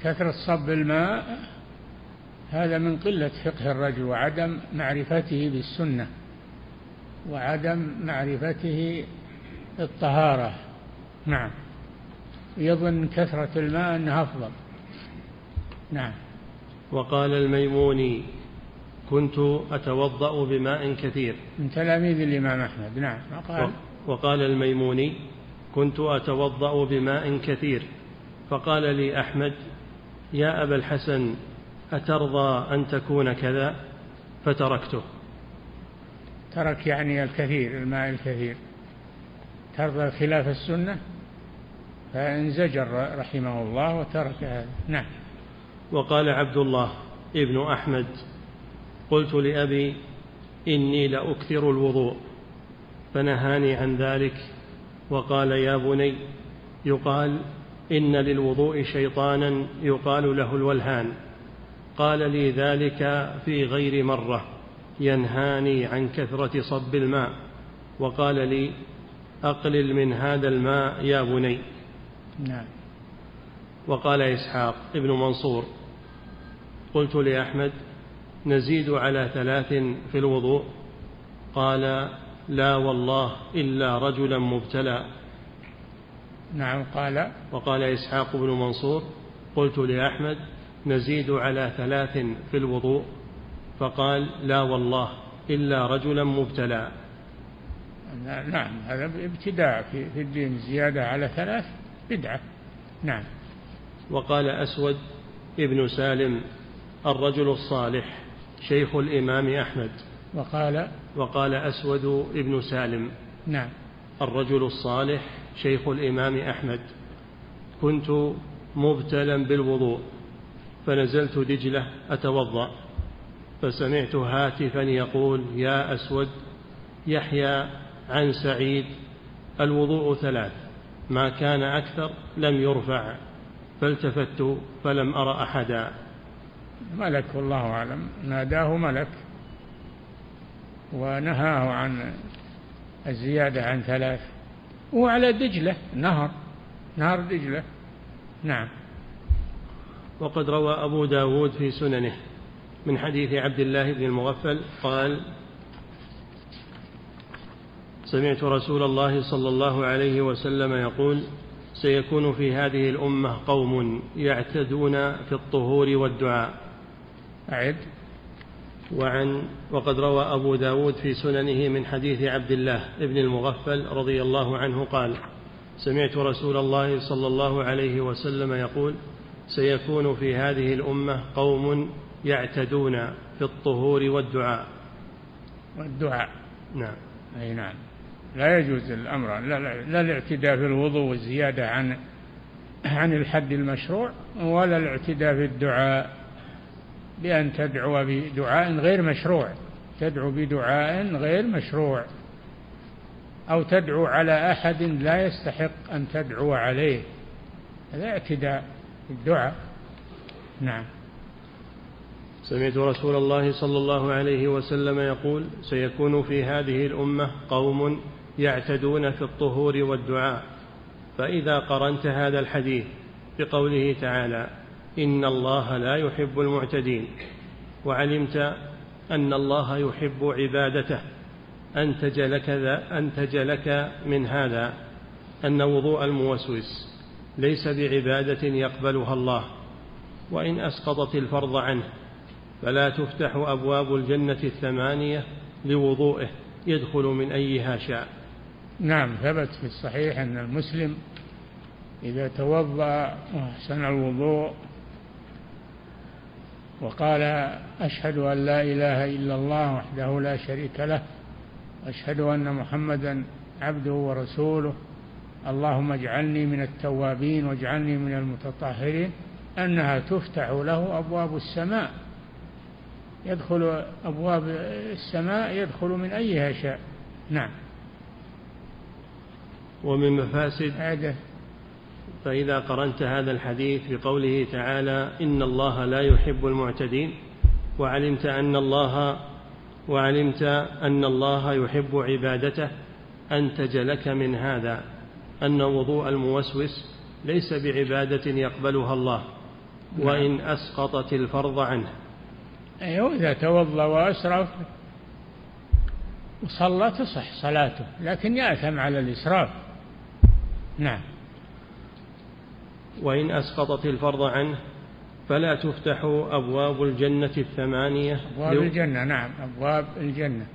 كثرة صب الماء هذا من قلة فقه الرجل وعدم معرفته بالسنة. وعدم معرفته الطهارة. نعم. يظن كثرة الماء أنها أفضل. نعم. وقال الميموني كنت أتوضأ بماء كثير. من تلاميذ الإمام أحمد. نعم. وقال وقال الميموني كنت أتوضأ بماء كثير. فقال لي أحمد يا أبا الحسن أترضى أن تكون كذا؟ فتركته. ترك يعني الكثير الماء الكثير. ترضى خلاف السنة؟ فانزجر رحمه الله وترك هذا. نعم. وقال عبد الله ابن أحمد قلت لأبي إني لأكثر الوضوء. فنهاني عن ذلك وقال يا بني يقال إن للوضوء شيطانا يقال له الولهان. قال لي ذلك في غير مرة. ينهاني عن كثرة صب الماء وقال لي أقلل من هذا الماء يا بني. نعم. وقال إسحاق ابن منصور قلت لأحمد نزيد على ثلاث في الوضوء؟ قال لا والله إلا رجلا مبتلى. نعم قال. وقال إسحاق بن منصور قلت لأحمد نزيد على ثلاث في الوضوء؟ فقال لا والله إلا رجلا مبتلى. نعم هذا ابتداع في الدين زيادة على ثلاث بدعة. نعم. وقال أسود ابن سالم الرجل الصالح شيخ الإمام أحمد. وقال؟ وقال أسود ابن سالم نعم. الرجل الصالح شيخ الإمام أحمد. كنت مبتلا بالوضوء فنزلت دجلة أتوضأ. فسمعت هاتفا يقول يا أسود يحيى عن سعيد الوضوء ثلاث ما كان أكثر لم يرفع فالتفت فلم أر أحدا. ملك والله أعلم. ناداه ملك ونهاه عن الزيادة عن ثلاث. وعلى دجلة نهر نهر دجلة. نعم. وقد روى أبو داود في سننه. من حديث عبد الله بن المغفل قال سمعت رسول الله صلى الله عليه وسلم يقول سيكون في هذه الأمة قوم يعتدون في الطهور والدعاء. أعد. وعن وقد روى أبو داود في سننه من حديث عبد الله بن المغفل رضي الله عنه قال سمعت رسول الله صلى الله عليه وسلم يقول سيكون في هذه الأمة قوم يعتدون في الطهور والدعاء. والدعاء. نعم. أي نعم. لا يجوز الأمر. لا, لا, لا الاعتداء في الوضوء والزيادة عن عن الحد المشروع ولا الاعتداء في الدعاء بأن تدعو بدعاء غير مشروع. تدعو بدعاء غير مشروع. أو تدعو على أحد لا يستحق أن تدعو عليه. هذا اعتداء في الدعاء. نعم. سمعت رسول الله صلى الله عليه وسلم يقول سيكون في هذه الأمة قوم يعتدون في الطهور والدعاء. فإذا قرنت هذا الحديث بقوله تعالى إن الله لا يحب المعتدين. وعلمت أن الله يحب عبادته. أنتج لك, أنتج لك من هذا. أن وضوء الموسوس ليس بعبادة يقبلها الله. وإن أسقطت الفرض عنه فلا تفتح أبواب الجنة الثمانية لوضوئه يدخل من أيها شاء. نعم ثبت في الصحيح أن المسلم إذا توضأ وأحسن الوضوء وقال أشهد أن لا إله إلا الله وحده لا شريك له أشهد أن محمدا عبده ورسوله اللهم اجعلني من التوابين واجعلني من المتطهرين أنها تفتح له أبواب السماء. يدخل أبواب السماء يدخل من أيها شاء. نعم. ومن مفاسد عادة فإذا قرنت هذا الحديث بقوله تعالى إن الله لا يحب المعتدين وعلمت أن الله وعلمت أن الله يحب عبادته أنتج لك من هذا أن وضوء الموسوس ليس بعبادة يقبلها الله وإن أسقطت الفرض عنه. أيوة إذا توضأ وأسرف وصلى تصح صلاته لكن يأثم على الإسراف. نعم. وإن أسقطت الفرض عنه فلا تفتح أبواب الجنة الثمانية. أبواب الجنة نعم أبواب الجنة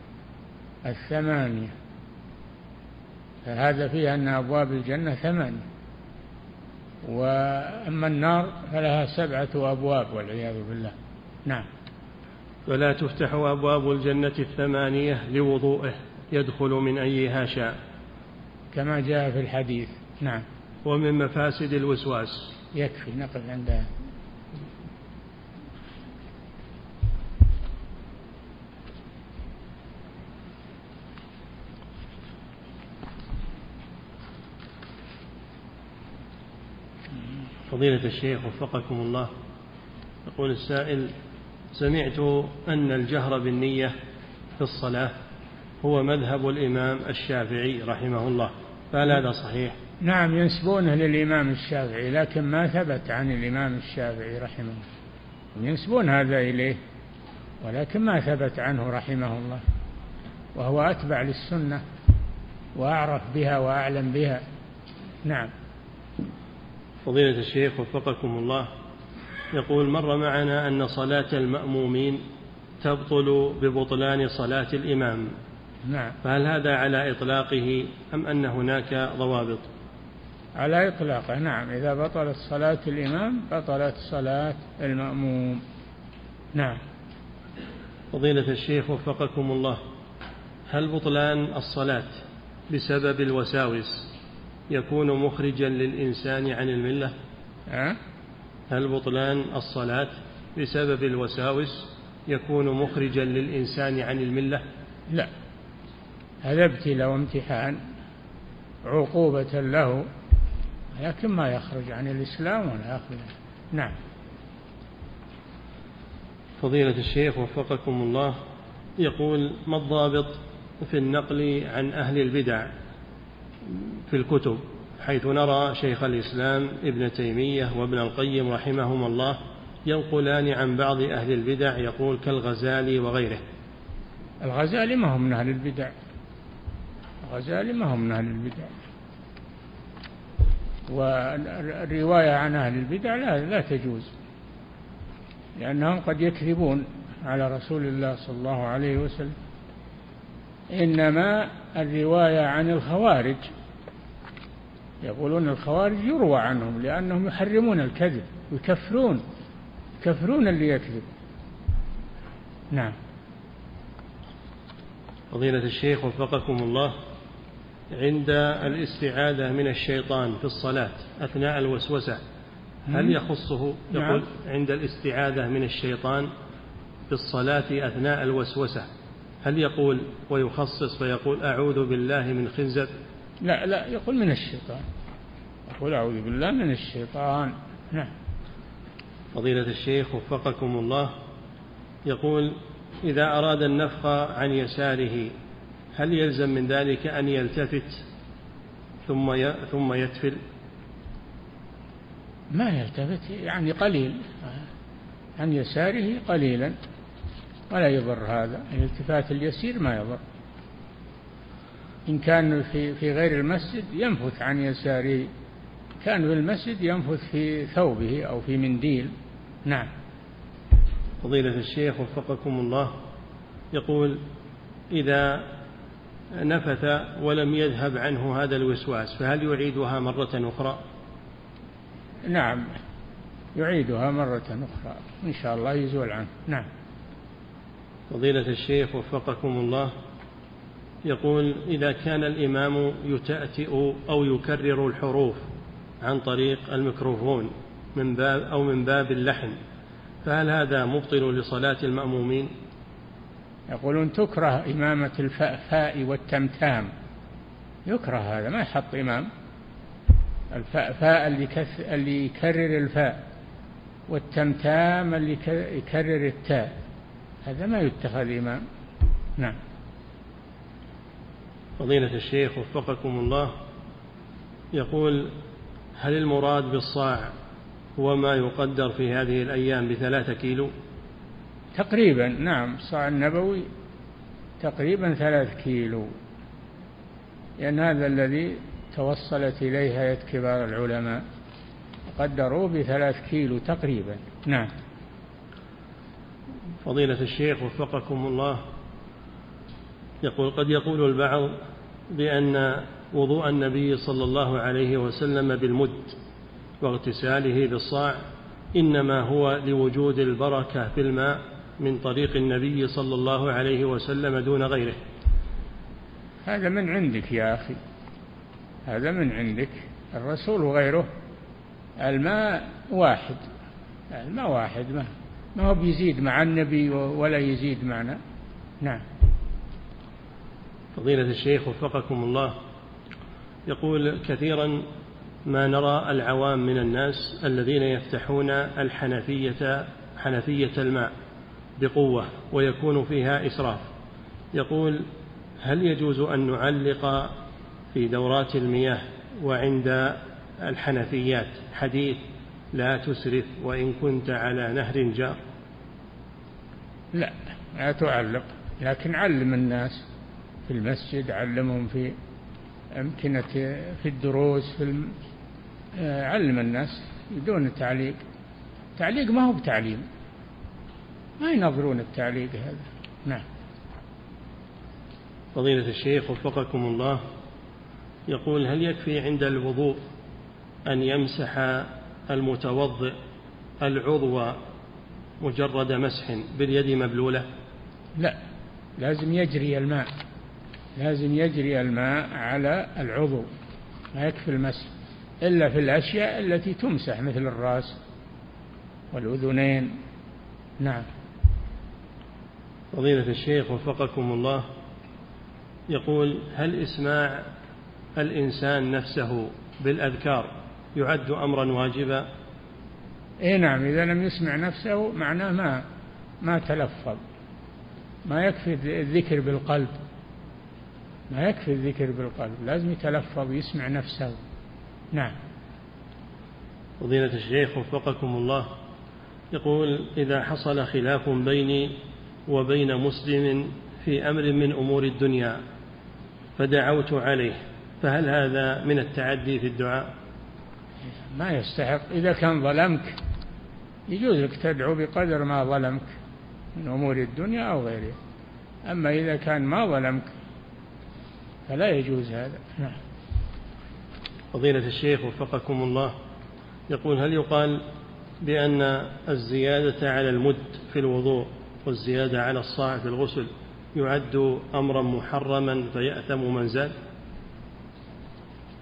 الثمانية. فهذا فيه أن أبواب الجنة ثمانية. وأما النار فلها سبعة أبواب والعياذ بالله. نعم. ولا تفتح أبواب الجنة الثمانية لوضوئه يدخل من أيها شاء. كما جاء في الحديث. نعم. ومن مفاسد الوسواس. يكفي نقف عندها فضيلة الشيخ وفقكم الله يقول السائل سمعت أن الجهر بالنية في الصلاة هو مذهب الإمام الشافعي رحمه الله فهل هذا صحيح؟ نعم ينسبونه للإمام الشافعي لكن ما ثبت عن الإمام الشافعي رحمه الله. ينسبون هذا إليه ولكن ما ثبت عنه رحمه الله وهو أتبع للسنة وأعرف بها وأعلم بها. نعم. فضيلة الشيخ وفقكم الله يقول مر معنا أن صلاة المأمومين تبطل ببطلان صلاة الإمام. نعم. فهل هذا على إطلاقه أم أن هناك ضوابط؟ على إطلاقه نعم. إذا بطلت صلاة الإمام بطلت صلاة المأموم. نعم. فضيلة الشيخ وفقكم الله هل بطلان الصلاة بسبب الوساوس يكون مخرجا للإنسان عن الملة؟ أه؟ هل بطلان الصلاة بسبب الوساوس يكون مخرجا للإنسان عن الملة؟ لا. هذا ابتلاء وامتحان عقوبة له لكن ما يخرج عن الإسلام ولا يخرج. نعم. فضيلة الشيخ وفقكم الله يقول ما الضابط في النقل عن أهل البدع في الكتب؟ حيث نرى شيخ الإسلام ابن تيمية وابن القيم رحمهما الله ينقلان عن بعض أهل البدع يقول كالغزالي وغيره. الغزالي ما هو من أهل البدع. الغزالي ما هو من أهل البدع. والرواية عن أهل البدع لا, لا تجوز لأنهم قد يكذبون على رسول الله صلى الله عليه وسلم. إنما الرواية عن الخوارج. يقولون الخوارج يروى عنهم لأنهم يحرمون الكذب يكفرون يكفرون اللي يكذب. نعم. فضيلة الشيخ وفقكم الله عند الاستعاذة من الشيطان في الصلاة أثناء الوسوسة هل يخصه؟ نعم. يقول عند الاستعاذة من الشيطان في الصلاة أثناء الوسوسة هل يقول ويخصص فيقول أعوذ بالله من خنزب لا لا يقول من الشيطان. يقول أعوذ بالله من الشيطان. نعم. فضيلة الشيخ وفقكم الله يقول إذا أراد النفخ عن يساره هل يلزم من ذلك أن يلتفت ثم ثم يتفل ما يلتفت يعني قليل. عن يساره قليلا. ولا يضر هذا. الالتفات اليسير ما يضر. إن كان في في غير المسجد ينفث عن يساره. كان في المسجد ينفث في ثوبه أو في منديل. نعم. فضيلة الشيخ وفقكم الله. يقول إذا نفث ولم يذهب عنه هذا الوسواس فهل يعيدها مرة أخرى؟ نعم. يعيدها مرة أخرى. إن شاء الله يزول عنه. نعم. فضيلة الشيخ وفقكم الله. يقول إذا كان الإمام يتأتئ أو يكرر الحروف عن طريق الميكروفون من باب أو من باب اللحن فهل هذا مبطل لصلاة المأمومين؟ يقولون تكره إمامة الفاء والتمتام. يكره هذا ما يحط إمام. الفاء فاء اللي, كث اللي يكرر الفاء والتمتام اللي يكرر التاء. هذا ما يتخذ إمام. نعم. فضيلة الشيخ وفقكم الله يقول هل المراد بالصاع هو ما يقدر في هذه الأيام بثلاثة كيلو؟ تقريبا نعم الصاع النبوي تقريبا ثلاث كيلو لأن هذا الذي توصلت إليه هيئة كبار العلماء قدروه بثلاث كيلو تقريبا نعم. فضيلة الشيخ وفقكم الله يقول قد يقول البعض بأن وضوء النبي صلى الله عليه وسلم بالمد واغتساله بالصاع إنما هو لوجود البركة في الماء من طريق النبي صلى الله عليه وسلم دون غيره. هذا من عندك يا أخي. هذا من عندك. الرسول وغيره. الماء واحد. الماء واحد ما ما هو بيزيد مع النبي ولا يزيد معنا. نعم. فضيلة الشيخ وفقكم الله. يقول كثيرا ما نرى العوام من الناس الذين يفتحون الحنفية حنفية الماء بقوة ويكون فيها إسراف. يقول هل يجوز أن نعلق في دورات المياه وعند الحنفيات حديث لا تسرف وإن كنت على نهر جار؟ لا لا تعلق لكن علم الناس. في المسجد علمهم في أمكنة في الدروس في الم... آه، علم الناس بدون تعليق تعليق ما هو بتعليم. ما ينظرون التعليق هذا. نعم. فضيلة الشيخ وفقكم الله يقول هل يكفي عند الوضوء أن يمسح المتوضئ العضو مجرد مسح باليد مبلولة؟ لا. لازم يجري الماء. لازم يجري الماء على العضو ما يكفي المسح إلا في الأشياء التي تمسح مثل الرأس والأذنين. نعم. فضيلة الشيخ وفقكم الله يقول هل إسماع الإنسان نفسه بالأذكار يعد أمرا واجبا؟ اي نعم إذا لم يسمع نفسه معناه ما ما تلفظ ما يكفي الذكر بالقلب. ما يكفي الذكر بالقلب لازم يتلفظ يسمع نفسه. نعم. فضيلة الشيخ وفقكم الله يقول إذا حصل خلاف بيني وبين مسلم في أمر من أمور الدنيا فدعوت عليه فهل هذا من التعدي في الدعاء؟ ما يستحق. إذا كان ظلمك يجوز لك تدعو بقدر ما ظلمك من أمور الدنيا أو غيرها. أما إذا كان ما ظلمك فلا يجوز هذا. نعم. فضيلة الشيخ وفقكم الله يقول هل يقال بأن الزيادة على المد في الوضوء والزيادة على الصاع في الغسل يعد أمرا محرما فيأثم من زاد؟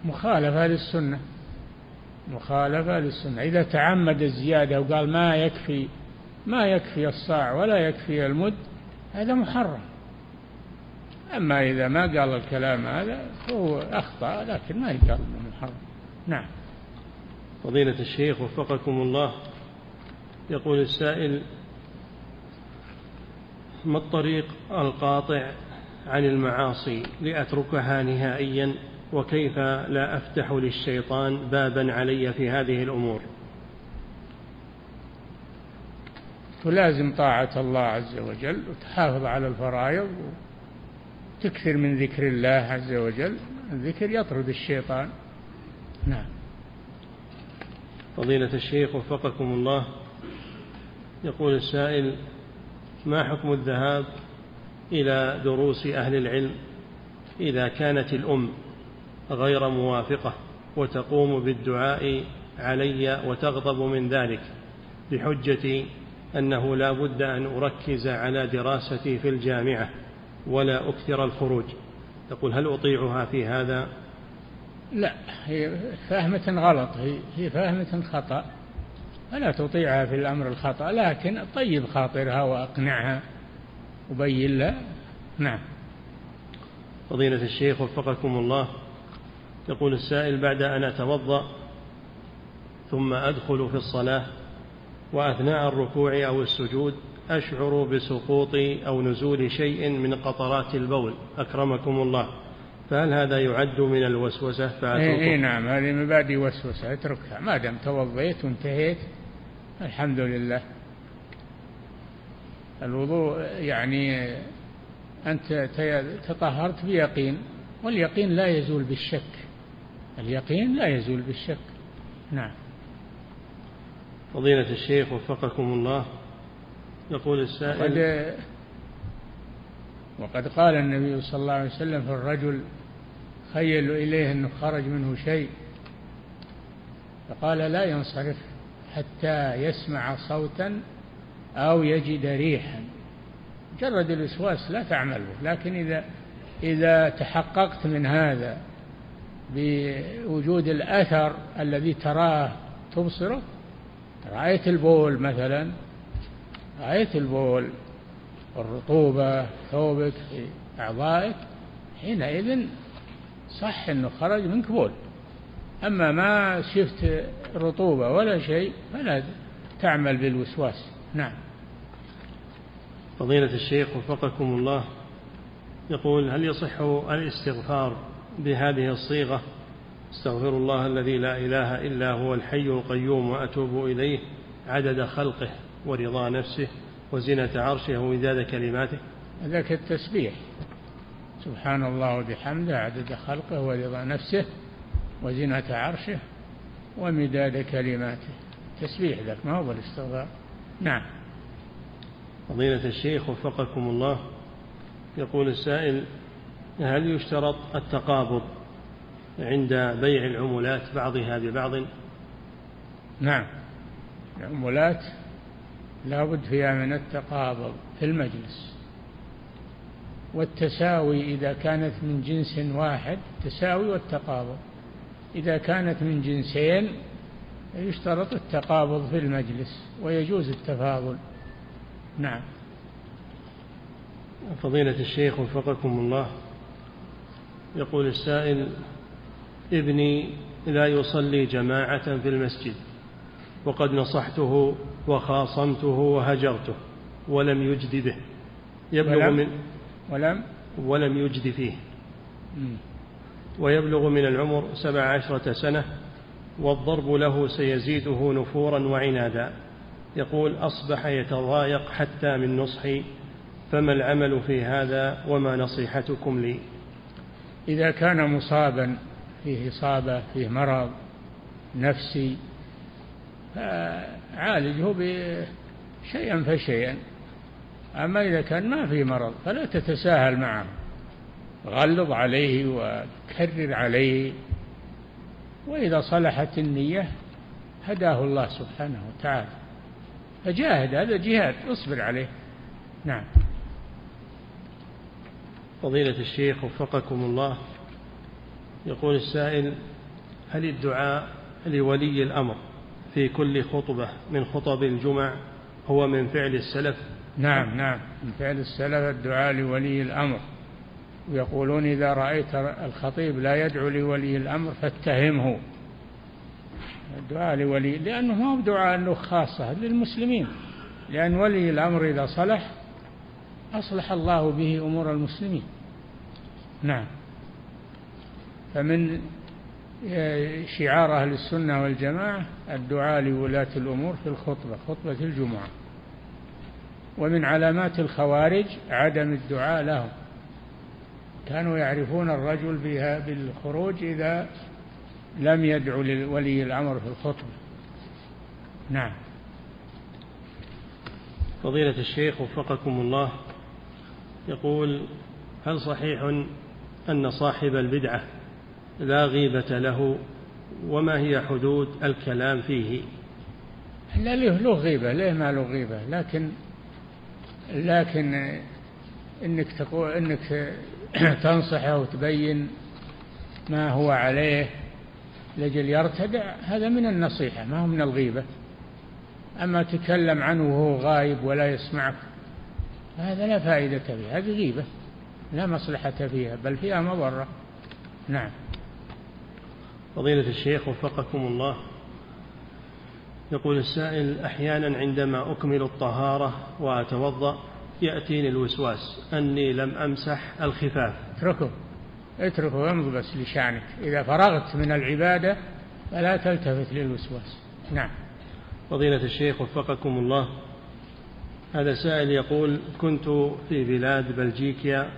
مخالفة للسنة مخالفة للسنة إذا تعمد الزيادة وقال ما يكفي ما يكفي الصاع ولا يكفي المد هذا محرم. أما إذا ما قال الكلام هذا فهو أخطأ لكن ما يقال أنه محرم نعم. فضيلة الشيخ وفقكم الله يقول السائل ما الطريق القاطع عن المعاصي لأتركها نهائيا وكيف لا أفتح للشيطان بابا علي في هذه الأمور؟ تلازم طاعة الله عز وجل وتحافظ على الفرائض وتكثر من ذكر الله عز وجل الذكر يطرد الشيطان. نعم. فضيلة الشيخ وفقكم الله يقول السائل ما حكم الذهاب إلى دروس أهل العلم إذا كانت الأم غير موافقة وتقوم بالدعاء علي وتغضب من ذلك بحجة أنه لا بد أن أركز على دراستي في الجامعة؟ ولا أكثر الخروج. يقول هل أطيعها في هذا؟ لا هي فهمة غلط. هي فهمة خطأ. فلا تطيعها في الأمر الخطأ لكن طيب خاطرها وأقنعها. وبين لها. نعم. فضيلة الشيخ وفقكم الله يقول السائل بعد أن أتوضأ ثم أدخل في الصلاة وأثناء الركوع أو السجود أشعر بسقوط أو نزول شيء من قطرات البول أكرمكم الله. فهل هذا يعد من الوسوسة؟ فأتركه؟ إيه نعم هذه مبادئ وسوسة اتركها. ما دام توضيت وانتهيت الحمد لله. الوضوء يعني أنت تطهرت بيقين واليقين لا يزول بالشك. اليقين لا يزول بالشك. نعم. فضيلة الشيخ وفقكم الله يقول السائل. وقد, وقد قال النبي صلى الله عليه وسلم في الرجل خيل إليه أنه خرج منه شيء. فقال لا ينصرف حتى يسمع صوتا أو يجد ريحا. مجرد الوسواس لا تعمل به لكن إذا إذا تحققت من هذا بوجود الأثر الذي تراه تبصره رأيت البول مثلا رأيت البول والرطوبة ثوبك في أعضائك حينئذ صح أنه خرج منك بول. أما ما شفت رطوبة ولا شيء فلا تعمل بالوسواس. نعم. فضيلة الشيخ وفقكم الله يقول هل يصح الاستغفار بهذه الصيغة؟ استغفر الله الذي لا إله إلا هو الحي القيوم وأتوب إليه عدد خلقه. ورضا نفسه وزنة عرشه ومداد كلماته. ذاك التسبيح. سبحان الله وبحمده عدد خلقه ورضا نفسه وزنة عرشه ومداد كلماته. تسبيح ذاك ما هو الاستغفار نعم. فضيلة الشيخ وفقكم الله يقول السائل هل يشترط التقابض عند بيع العملات بعضها ببعض؟ نعم. العملات لا بد فيها من التقابض في المجلس. والتساوي إذا كانت من جنس واحد تساوي والتقابض. إذا كانت من جنسين يشترط التقابض في المجلس ويجوز التفاضل. نعم. فضيلة الشيخ وفقكم الله يقول السائل ابني لا يصلي جماعة في المسجد وقد نصحته وخاصمته وهجرته ولم يجد به. يبلغ ولم؟ من ولم؟ ولم يجد فيه. ويبلغ من العمر سبع عشرة سنة والضرب له سيزيده نفورا وعنادا. يقول أصبح يتضايق حتى من نصحي فما العمل في هذا وما نصيحتكم لي؟ إذا كان مصابا فيه إصابة فيه مرض نفسي فعالجه شيئا فشيئا. أما إذا كان ما في مرض فلا تتساهل معه. غلظ عليه وكرر عليه. وإذا صلحت النية هداه الله سبحانه وتعالى. فجاهد هذا جهاد اصبر عليه. نعم. فضيلة الشيخ وفقكم الله. يقول السائل هل الدعاء لولي الأمر في كل خطبة من خطب الجمع هو من فعل السلف. نعم نعم. من فعل السلف الدعاء لولي الأمر. ويقولون إذا رأيت الخطيب لا يدعو لولي الأمر فاتهمه. الدعاء لولي لأنه ما هو دعاء له خاصة للمسلمين. لأن ولي الأمر إذا صلح أصلح الله به أمور المسلمين. نعم. فمن شعار أهل السنة والجماعة الدعاء لولاة الأمور في الخطبة خطبة الجمعة. ومن علامات الخوارج عدم الدعاء لهم. كانوا يعرفون الرجل بها بالخروج إذا لم يدعو لولي الأمر في الخطبة. نعم. فضيلة الشيخ وفقكم الله يقول هل صحيح أن صاحب البدعة لا غيبة له وما هي حدود الكلام فيه؟ لا له غيبة ليه ما له غيبة لكن لكن إنك تقول إنك تنصحه وتبين ما هو عليه لجل يرتدع هذا من النصيحة ما هو من الغيبة. أما تكلم عنه وهو غايب ولا يسمعك هذا لا فائدة فيه هذه غيبة لا مصلحة فيها بل فيها مضرة. نعم. فضيلة الشيخ وفقكم الله. يقول السائل أحيانا عندما أكمل الطهارة وأتوضأ يأتيني الوسواس أني لم أمسح الخفاف. اتركه. اتركه وامض بس لشأنك. إذا فرغت من العبادة فلا تلتفت للوسواس. نعم. فضيلة الشيخ وفقكم الله. هذا سائل يقول كنت في بلاد بلجيكيا.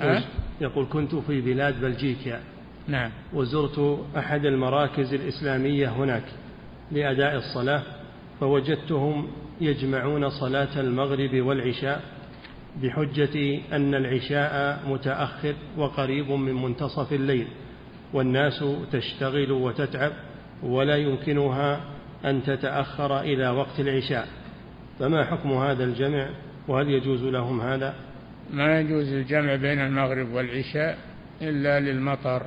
أه؟ يقول كنت في بلاد بلجيكا نعم. وزرت أحد المراكز الإسلامية هناك لأداء الصلاة فوجدتهم يجمعون صلاة المغرب والعشاء بحجة أن العشاء متأخر وقريب من منتصف الليل والناس تشتغل وتتعب ولا يمكنها أن تتأخر إلى وقت العشاء. فما حكم هذا الجمع؟ وهل يجوز لهم هذا؟ ما يجوز الجمع بين المغرب والعشاء إلا للمطر.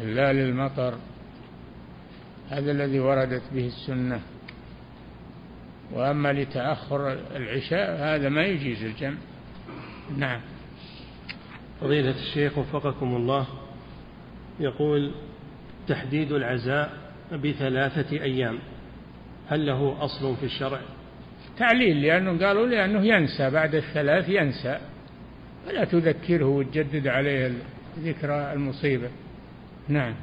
إلا للمطر. هذا الذي وردت به السنة. وأما لتأخر العشاء هذا ما يجيز الجمع. نعم. فضيلة الشيخ وفقكم الله. يقول تحديد العزاء بثلاثة أيام هل له أصل في الشرع؟ تعليل لأنه قالوا لأنه ينسى بعد الثلاث ينسى. فلا تذكره وتجدد عليه ذكرى المصيبة. نعم.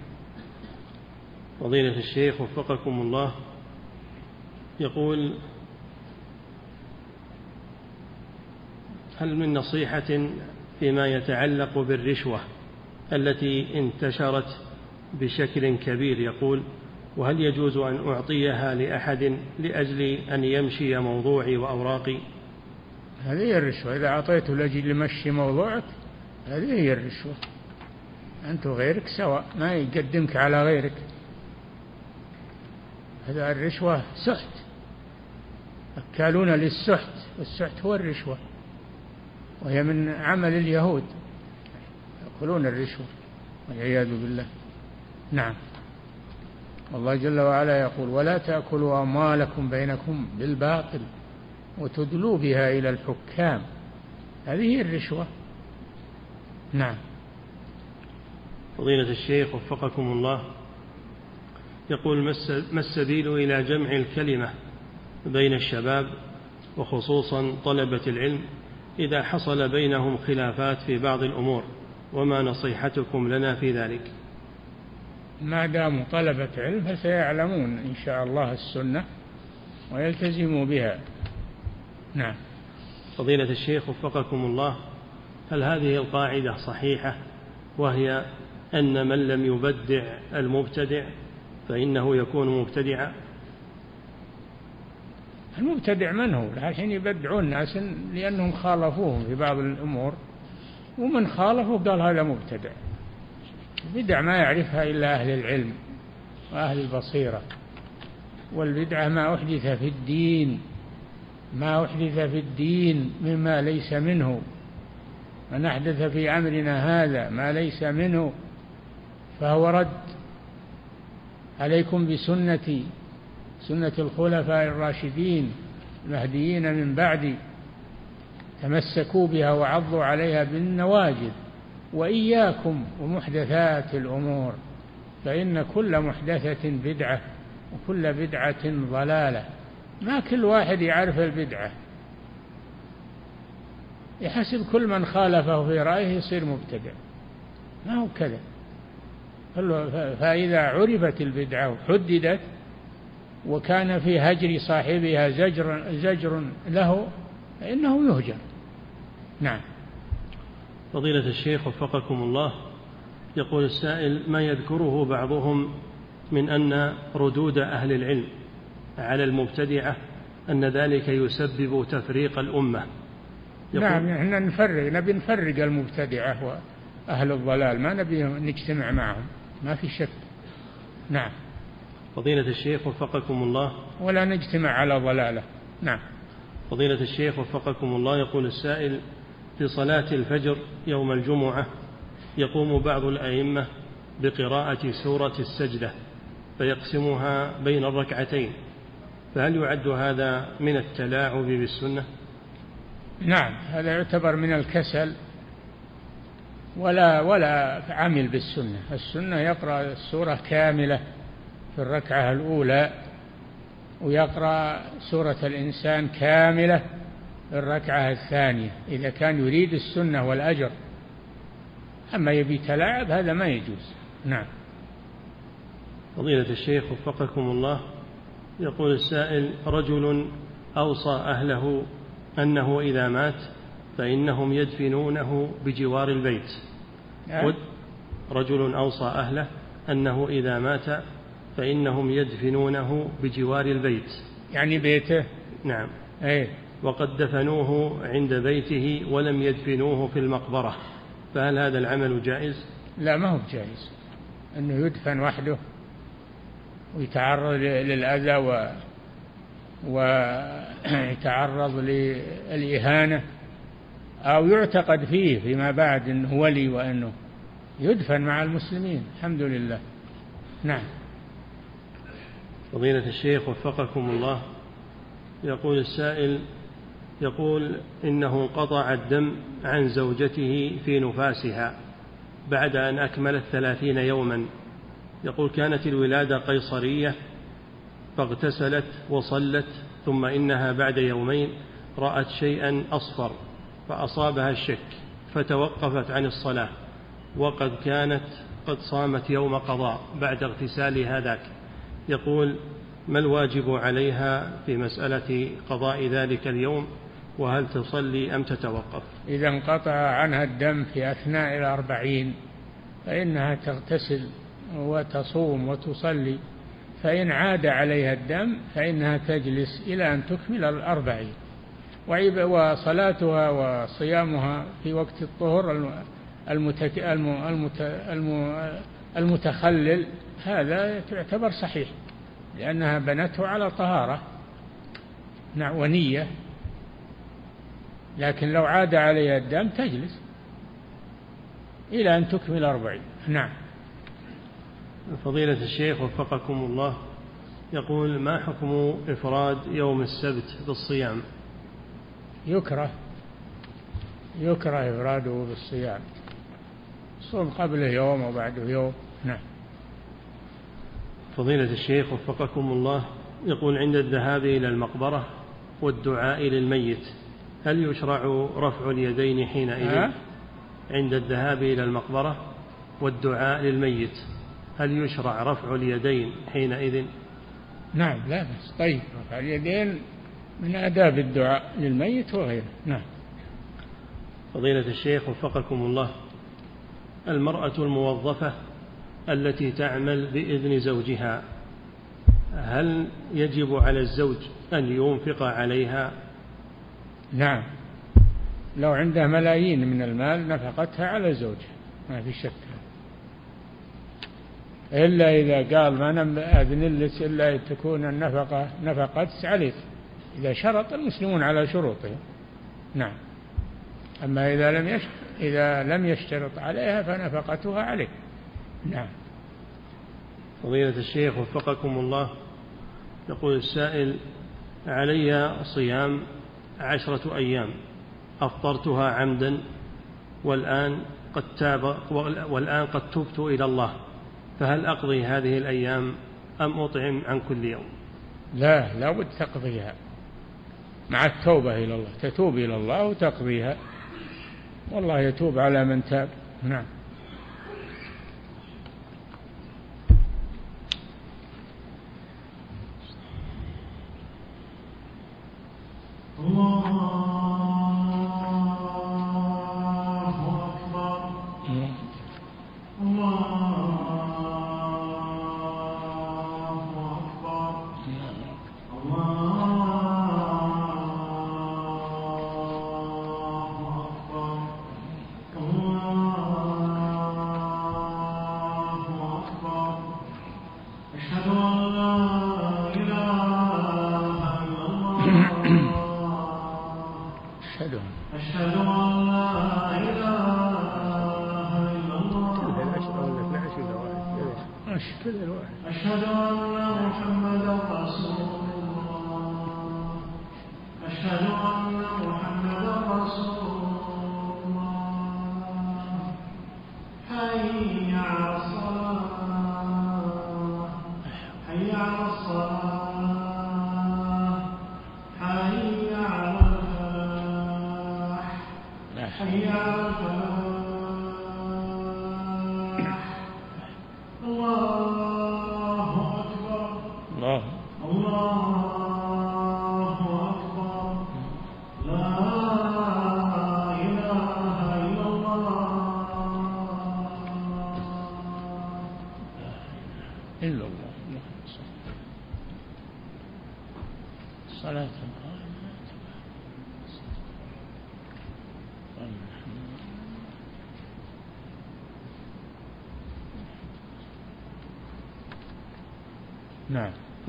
فضيلة الشيخ وفقكم الله. يقول هل من نصيحة فيما يتعلق بالرشوة التي انتشرت بشكل كبير يقول وهل يجوز أن أعطيها لأحد لأجل أن يمشي موضوعي وأوراقي؟ هذه هي الرشوة. إذا أعطيته لأجل يمشي موضوعك هذه هي الرشوة. أنت وغيرك سواء ما يقدمك على غيرك. هذا الرشوة سحت. أكالون للسحت والسحت هو الرشوة وهي من عمل اليهود. يأكلون الرشوة والعياذ بالله. نعم. الله جل وعلا يقول ولا تأكلوا أموالكم بينكم بالباطل وتدلوا بها إلى الحكام. هذه الرشوة. نعم. فضيلة الشيخ وفقكم الله. يقول ما السبيل إلى جمع الكلمة بين الشباب وخصوصا طلبة العلم إذا حصل بينهم خلافات في بعض الأمور؟ وما نصيحتكم لنا في ذلك؟ ما داموا طلبة علم فسيعلمون إن شاء الله السنة ويلتزموا بها. نعم. فضيلة الشيخ وفقكم الله هل هذه القاعدة صحيحة وهي أن من لم يبدع المبتدع فإنه يكون مبتدعا. المبتدع من هو؟ الحين يبدعون الناس لأنهم خالفوهم في بعض الأمور. ومن خالفه قال هذا مبتدع. البدع ما يعرفها إلا أهل العلم وأهل البصيرة. والبدعة ما أحدث في الدين ما أحدث في الدين مما ليس منه. من أحدث في أمرنا هذا ما ليس منه. فهو رد عليكم بسنتي سنة الخلفاء الراشدين المهديين من بعدي تمسكوا بها وعضوا عليها بالنواجذ وإياكم ومحدثات الأمور فإن كل محدثة بدعة وكل بدعة ضلالة. ما كل واحد يعرف البدعة. يحسب كل من خالفه في رأيه يصير مبتدع. ما هو كذا. فإذا عرفت البدعة وحددت وكان في هجر صاحبها زجر زجر له فإنه يهجر. نعم. فضيلة الشيخ وفقكم الله يقول السائل ما يذكره بعضهم من أن ردود أهل العلم على المبتدعة أن ذلك يسبب تفريق الأمة. نعم إحنا نفرق نبي نفرق المبتدعة وأهل الضلال ما نبي نجتمع معهم. ما في شك. نعم. فضيلة الشيخ وفقكم الله. ولا نجتمع على ضلالة. نعم. فضيلة الشيخ وفقكم الله يقول السائل في صلاة الفجر يوم الجمعة يقوم بعض الأئمة بقراءة سورة السجدة فيقسمها بين الركعتين فهل يعد هذا من التلاعب بالسنة؟ نعم هذا يعتبر من الكسل ولا ولا عمل بالسنة. السنة يقرأ السورة كاملة في الركعة الأولى ويقرأ سورة الإنسان كاملة في الركعة الثانية. إذا كان يريد السنة والأجر أما يبي تلاعب هذا ما يجوز. نعم. فضيلة الشيخ وفقكم الله يقول السائل رجل أوصى أهله أنه إذا مات فإنهم يدفنونه بجوار البيت. نعم. رجل أوصى أهله أنه إذا مات فإنهم يدفنونه بجوار البيت. يعني بيته؟ نعم. أي وقد دفنوه عند بيته ولم يدفنوه في المقبرة. فهل هذا العمل جائز؟ لا ما هو جائز. أنه يدفن وحده ويتعرض للأذى و ويتعرض للإهانة. أو يعتقد فيه فيما بعد أنه ولي وأنه يدفن مع المسلمين. الحمد لله. نعم. فضيلة الشيخ وفقكم الله. يقول السائل يقول إنه انقطع الدم عن زوجته في نفاسها بعد أن أكملت ثلاثين يوما. يقول كانت الولادة قيصرية فاغتسلت وصلت ثم إنها بعد يومين رأت شيئا أصفر. فأصابها الشك فتوقفت عن الصلاة وقد كانت قد صامت يوم قضاء بعد اغتسال هذاك. يقول ما الواجب عليها في مسألة قضاء ذلك اليوم؟ وهل تصلي أم تتوقف؟ إذا انقطع عنها الدم في أثناء الأربعين فإنها تغتسل وتصوم وتصلي فإن عاد عليها الدم فإنها تجلس إلى أن تكمل الأربعين. وصلاتها وصيامها في وقت الطهر المتخلل هذا تعتبر صحيح لأنها بنته على طهارة نعم ونية. لكن لو عاد عليها الدم تجلس إلى أن تكمل أربعين. نعم. فضيلة الشيخ وفقكم الله يقول ما حكم إفراد يوم السبت بالصيام؟ يكره يكره إفراده بالصيام. صوم قبله يوم وبعده يوم. نعم. فضيلة الشيخ وفقكم الله يقول عند الذهاب إلى المقبرة والدعاء للميت هل يشرع رفع اليدين حينئذ؟ أه؟ عند الذهاب إلى المقبرة والدعاء للميت هل يشرع رفع اليدين حينئذ؟ نعم لا بس طيب رفع اليدين من آداب الدعاء للميت وغيره. نعم. فضيلة الشيخ وفقكم الله المرأة الموظفة التي تعمل بإذن زوجها هل يجب على الزوج أن ينفق عليها؟ نعم. لو عنده ملايين من المال نفقتها على زوجها ما في شك. إلا إذا قال ما أنا أذن لك إلا تكون النفقة نفقة عليك. إذا شرط المسلمون على شروطهم. نعم. أما إذا لم يشترط إذا لم يشترط عليها فنفقتها عليه. نعم. فضيلة الشيخ وفقكم الله. يقول السائل علي صيام عشرة أيام. أفطرتها عمدا والآن قد تاب والآن قد تبت إلى الله. فهل أقضي هذه الأيام أم أطعم عن كل يوم؟ لا لا بد تقضيها. مع التوبة إلى الله تتوب إلى الله وتقضيها. والله يتوب على من تاب. نعم. الفلاح حي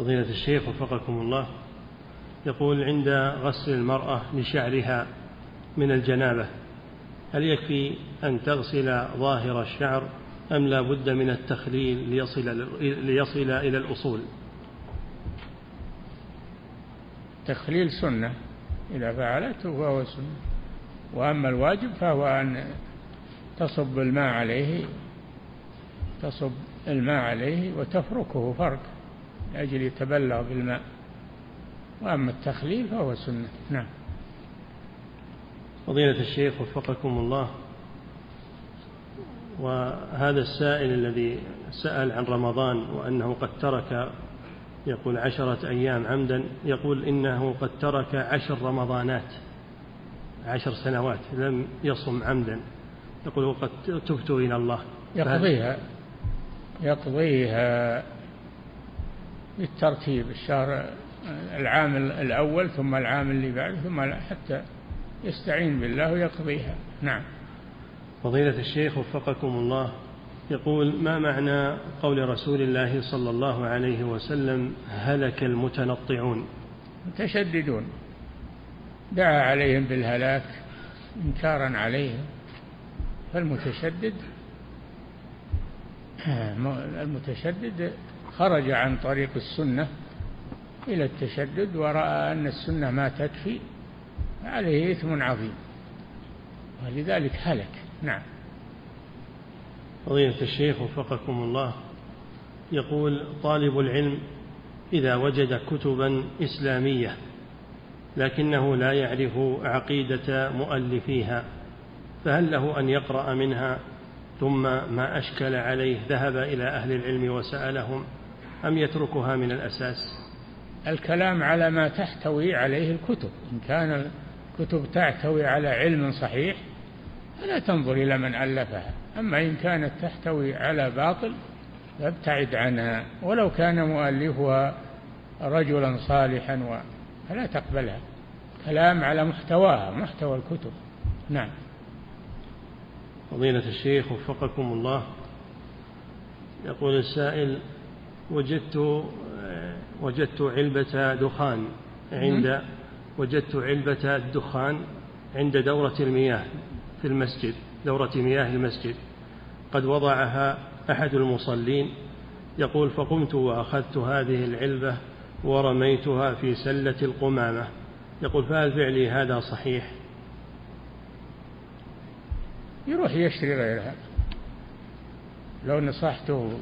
فضيلة الشيخ وفقكم الله يقول عند غسل المرأة لشعرها من الجنابة هل يكفي أن تغسل ظاهر الشعر أم لا بد من التخليل ليصل, ليصل إلى الأصول؟ تخليل سنة إذا فعلته فهو سنة وأما الواجب فهو أن تصب الماء عليه تصب الماء عليه وتفركه فرك لأجل يتبلغ بالماء. وأما التخليل فهو سنة. نعم. فضيلة الشيخ وفقكم الله. وهذا السائل الذي سأل عن رمضان وأنه قد ترك يقول عشرة أيام عمدا يقول إنه قد ترك عشر رمضانات عشر سنوات لم يصم عمدا. يقول وقد تبت إلى الله. يقضيها. يقضيها. بالترتيب الشهر العام الأول ثم العام اللي بعده ثم حتى يستعين بالله ويقضيها. نعم. فضيلة الشيخ وفقكم الله. يقول ما معنى قول رسول الله صلى الله عليه وسلم هلك المتنطعون؟ متشددون. دعا عليهم بالهلاك إنكارا عليهم. فالمتشدد المتشدد خرج عن طريق السنة إلى التشدد ورأى أن السنة ما تكفي عليه إثم عظيم ولذلك هلك. نعم. فضيلة الشيخ وفقكم الله يقول طالب العلم إذا وجد كتبا إسلامية لكنه لا يعرف عقيدة مؤلفيها فهل له أن يقرأ منها ثم ما أشكل عليه ذهب إلى أهل العلم وسألهم؟ أم يتركها من الأساس؟ الكلام على ما تحتوي عليه الكتب. إن كان الكتب تحتوي على علم صحيح فلا تنظر إلى من ألفها. أما إن كانت تحتوي على باطل فابتعد عنها. ولو كان مؤلفها رجلا صالحا و... فلا تقبلها. كلام على محتواها محتوى الكتب. نعم. فضيلة الشيخ وفقكم الله. يقول السائل وجدت وجدت علبة دخان عند وجدت علبة الدخان عند دورة المياه في المسجد دورة مياه المسجد. قد وضعها أحد المصلين يقول فقمت وأخذت هذه العلبة ورميتها في سلة القمامة. يقول فهل فعلي هذا صحيح؟ يروح يشتري غيرها. لو نصحته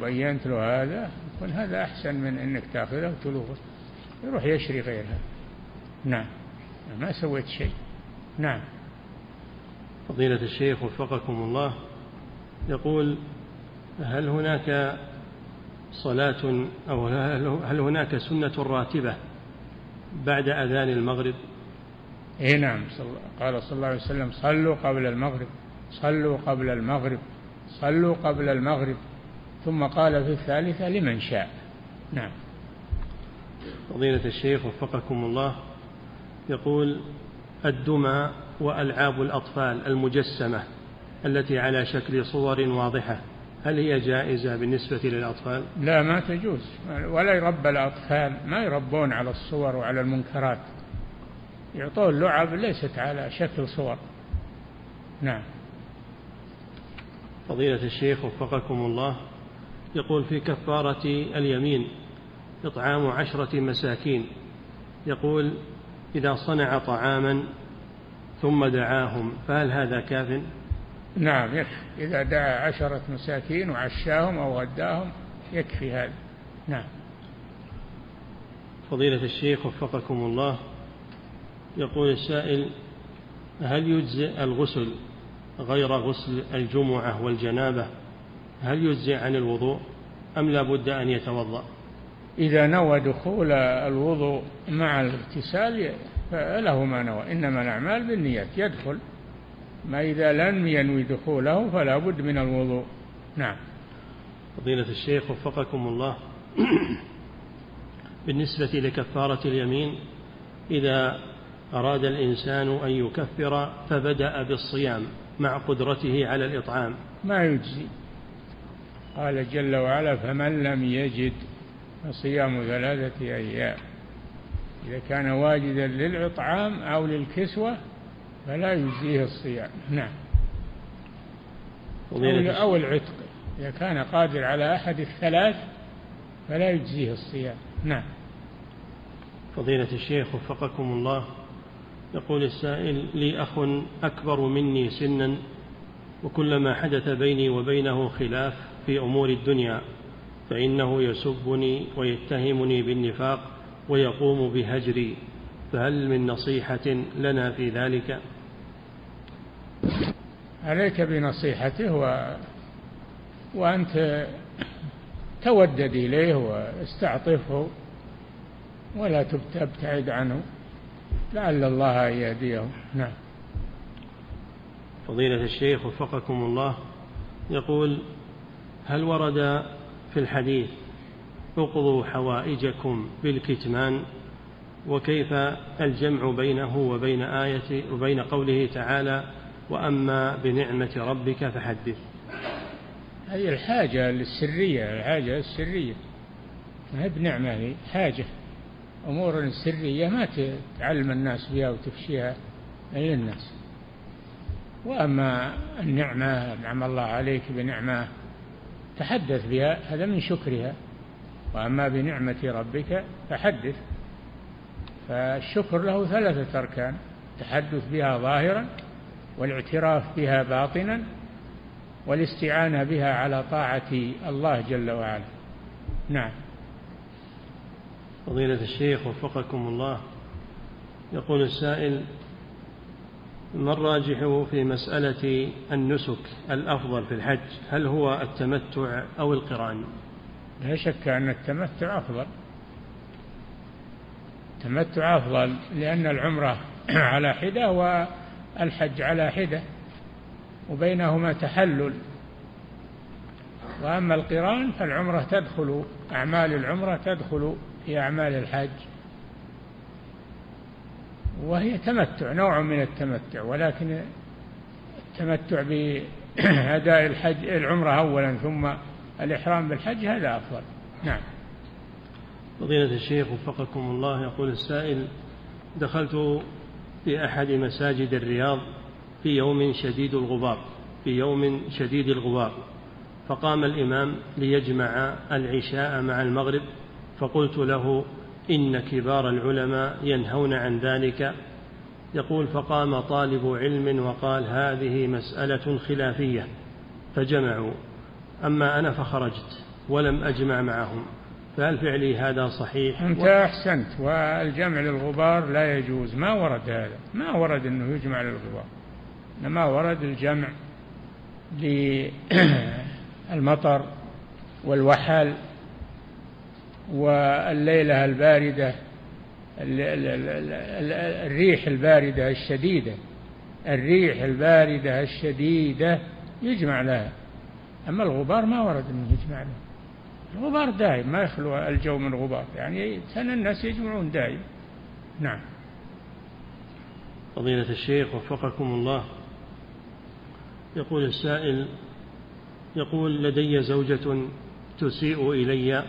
وبينت له هذا يكون هذا أحسن من أنك تأخذه وتلوه يروح يشتري غيرها. نعم. ما سويت شيء. نعم. فضيلة الشيخ وفقكم الله يقول هل هناك صلاة أو هل هناك سنة راتبة بعد أذان المغرب؟ اي نعم. قال صلى الله عليه وسلم صلوا قبل المغرب. صلوا قبل المغرب. صلوا قبل المغرب ثم قال في الثالثة لمن شاء. نعم. فضيلة الشيخ وفقكم الله يقول الدمى وألعاب الأطفال المجسمة التي على شكل صور واضحة هل هي جائزة بالنسبة للأطفال؟ لا ما تجوز. ولا يربى الأطفال ما يربون على الصور وعلى المنكرات. يعطون لعب ليست على شكل صور. نعم. فضيلة الشيخ وفقكم الله يقول في كفارة اليمين إطعام عشرة مساكين يقول إذا صنع طعاما ثم دعاهم فهل هذا كاف؟ نعم يكفي. إذا دعا عشرة مساكين وعشاهم أو غداهم يكفي هذا. نعم. فضيلة الشيخ وفقكم الله يقول السائل هل يجزئ الغسل غير غسل الجمعة والجنابة هل يجزئ عن الوضوء أم لا بد أن يتوضأ؟ إذا نوى دخول الوضوء مع الاغتسال فله ما نوى إنما الأعمال بالنيات يدخل. ما إذا لم ينوي دخوله فلا بد من الوضوء. نعم. فضيلة الشيخ وفقكم الله. بالنسبة لكفارة اليمين إذا أراد الإنسان أن يكفر فبدأ بالصيام. مع قدرته على الإطعام. ما يجزي. قال جل وعلا فمن لم يجد فصيام ثلاثة أيام. إذا كان واجدا للإطعام أو للكسوة فلا يجزيه الصيام. نعم. أو العتق. إذا كان قادر على أحد الثلاث فلا يجزيه الصيام. نعم. فضيلة الشيخ وفقكم الله. يقول السائل لي أخ أكبر مني سنا وكلما حدث بيني وبينه خلاف في أمور الدنيا فإنه يسبني ويتهمني بالنفاق ويقوم بهجري فهل من نصيحة لنا في ذلك؟ عليك بنصيحته و... وأنت تودد إليه واستعطفه ولا تبتعد عنه. لعل الله أن يهديه نعم. فضيلة الشيخ وفقكم الله يقول هل ورد في الحديث اقضوا حوائجكم بالكتمان؟ وكيف الجمع بينه وبين آية وبين قوله تعالى وأما بنعمة ربك فحدث. هذه الحاجة للسرية الحاجة السرية. ما هي بنعمة هي حاجة. أمور سرية ما تعلم الناس بها وتفشيها للناس وأما النعمة نعم الله عليك بنعمة تحدث بها هذا من شكرها. وأما بنعمة ربك فحدث. فالشكر له ثلاثة أركان التحدث بها ظاهرا والاعتراف بها باطنا والاستعانة بها على طاعة الله جل وعلا. نعم. فضيلة الشيخ وفقكم الله. يقول السائل ما الراجح في مسألة النسك الأفضل في الحج؟ هل هو التمتع أو القران؟ لا شك أن التمتع أفضل. التمتع أفضل لأن العمرة على حدة والحج على حدة وبينهما تحلل. وأما القران فالعمرة تدخل أعمال العمرة تدخل. في أعمال الحج وهي تمتع نوع من التمتع ولكن التمتع بأداء الحج العمرة أولا ثم الإحرام بالحج هذا أفضل. نعم. فضيلة الشيخ وفقكم الله يقول السائل دخلت في أحد مساجد الرياض في يوم شديد الغبار في يوم شديد الغبار فقام الإمام ليجمع العشاء مع المغرب فقلت له إن كبار العلماء ينهون عن ذلك. يقول فقام طالب علم وقال هذه مسألة خلافية فجمعوا. أما أنا فخرجت ولم أجمع معهم. فهل فعلي هذا صحيح؟ أنت أحسنت والجمع للغبار لا يجوز. ما ورد هذا؟ ما ورد أنه يجمع للغبار. إنما ورد الجمع للمطر والوحل والليلة الباردة الريح الباردة الشديدة الريح الباردة الشديدة يجمع لها. أما الغبار ما ورد أنه يجمع له. الغبار دائم ما يخلو الجو من غبار يعني كان الناس يجمعون دائم نعم. فضيلة الشيخ وفقكم الله. يقول السائل يقول لدي زوجة تسيء إلي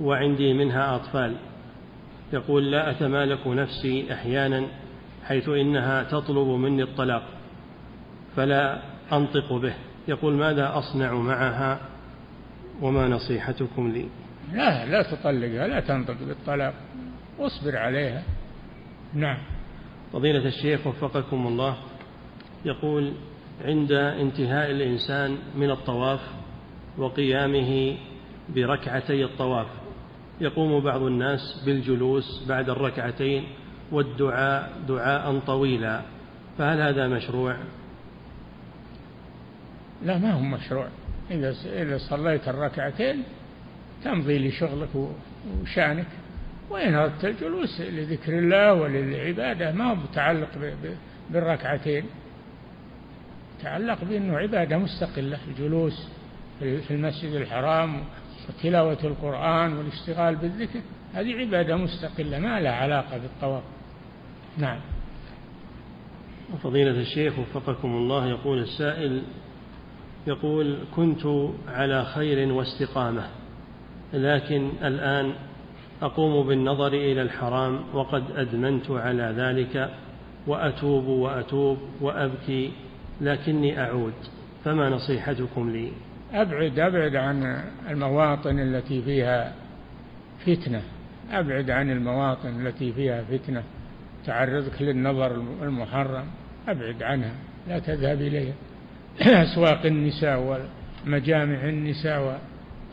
وعندي منها أطفال. يقول لا أتمالك نفسي أحيانا حيث إنها تطلب مني الطلاق فلا أنطق به. يقول ماذا أصنع معها؟ وما نصيحتكم لي؟ لا لا تطلقها لا تنطق بالطلاق. واصبر عليها. نعم. فضيلة الشيخ وفقكم الله يقول عند انتهاء الإنسان من الطواف وقيامه بركعتي الطواف يقوم بعض الناس بالجلوس بعد الركعتين والدعاء دعاء طويلا. فهل هذا مشروع؟ لا ما هو مشروع. إذا إذا صليت الركعتين تمضي لشغلك وشأنك. وإن أردت الجلوس لذكر الله وللعبادة ما هو متعلق بالركعتين. تعلق بأنه عبادة مستقلة الجلوس في المسجد الحرام وتلاوة القرآن والاشتغال بالذكر هذه عبادة مستقلة ما لها علاقة بالطواف. نعم. فضيلة الشيخ وفقكم الله يقول السائل يقول كنت على خير واستقامة لكن الآن أقوم بالنظر إلى الحرام وقد أدمنت على ذلك وأتوب وأتوب وأبكي لكني أعود فما نصيحتكم لي؟ أبعد أبعد عن المواطن التي فيها فتنة. أبعد عن المواطن التي فيها فتنة. تعرضك للنظر المحرم. أبعد عنها. لا تذهب إليها. أسواق النساء ومجامع النساء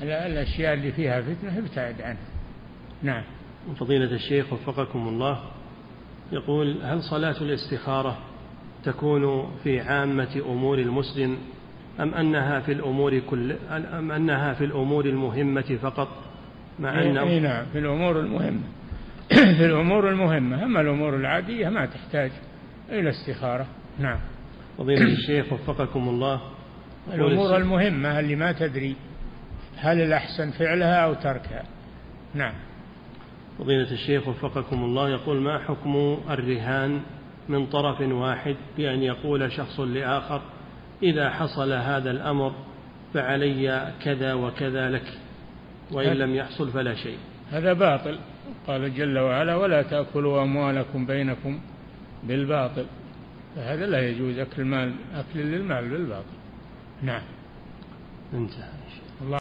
والأشياء اللي فيها فتنة ابتعد عنها. نعم. فضيلة الشيخ وفقكم الله يقول هل صلاة الاستخارة تكون في عامة أمور المسلم أم أنها في الأمور كل أم أنها في الأمور المهمة فقط؟ مع أنه أي نعم في الأمور المهمة. في الأمور المهمة. أما الأمور العادية ما تحتاج إلى استخارة. نعم. فضيلة الشيخ وفقكم الله. الأمور المهمة اللي ما تدري هل الأحسن فعلها أو تركها؟ نعم. فضيلة الشيخ وفقكم الله يقول ما حكم الرهان من طرف واحد بأن يقول شخص لآخر إذا حصل هذا الأمر فعلي كذا وكذا لك وإن لم يحصل فلا شيء. هذا باطل. قال جل وعلا ولا تأكلوا أموالكم بينكم بالباطل. فهذا لا يجوز أكل المال أكل للمال بالباطل. نعم. انتهى.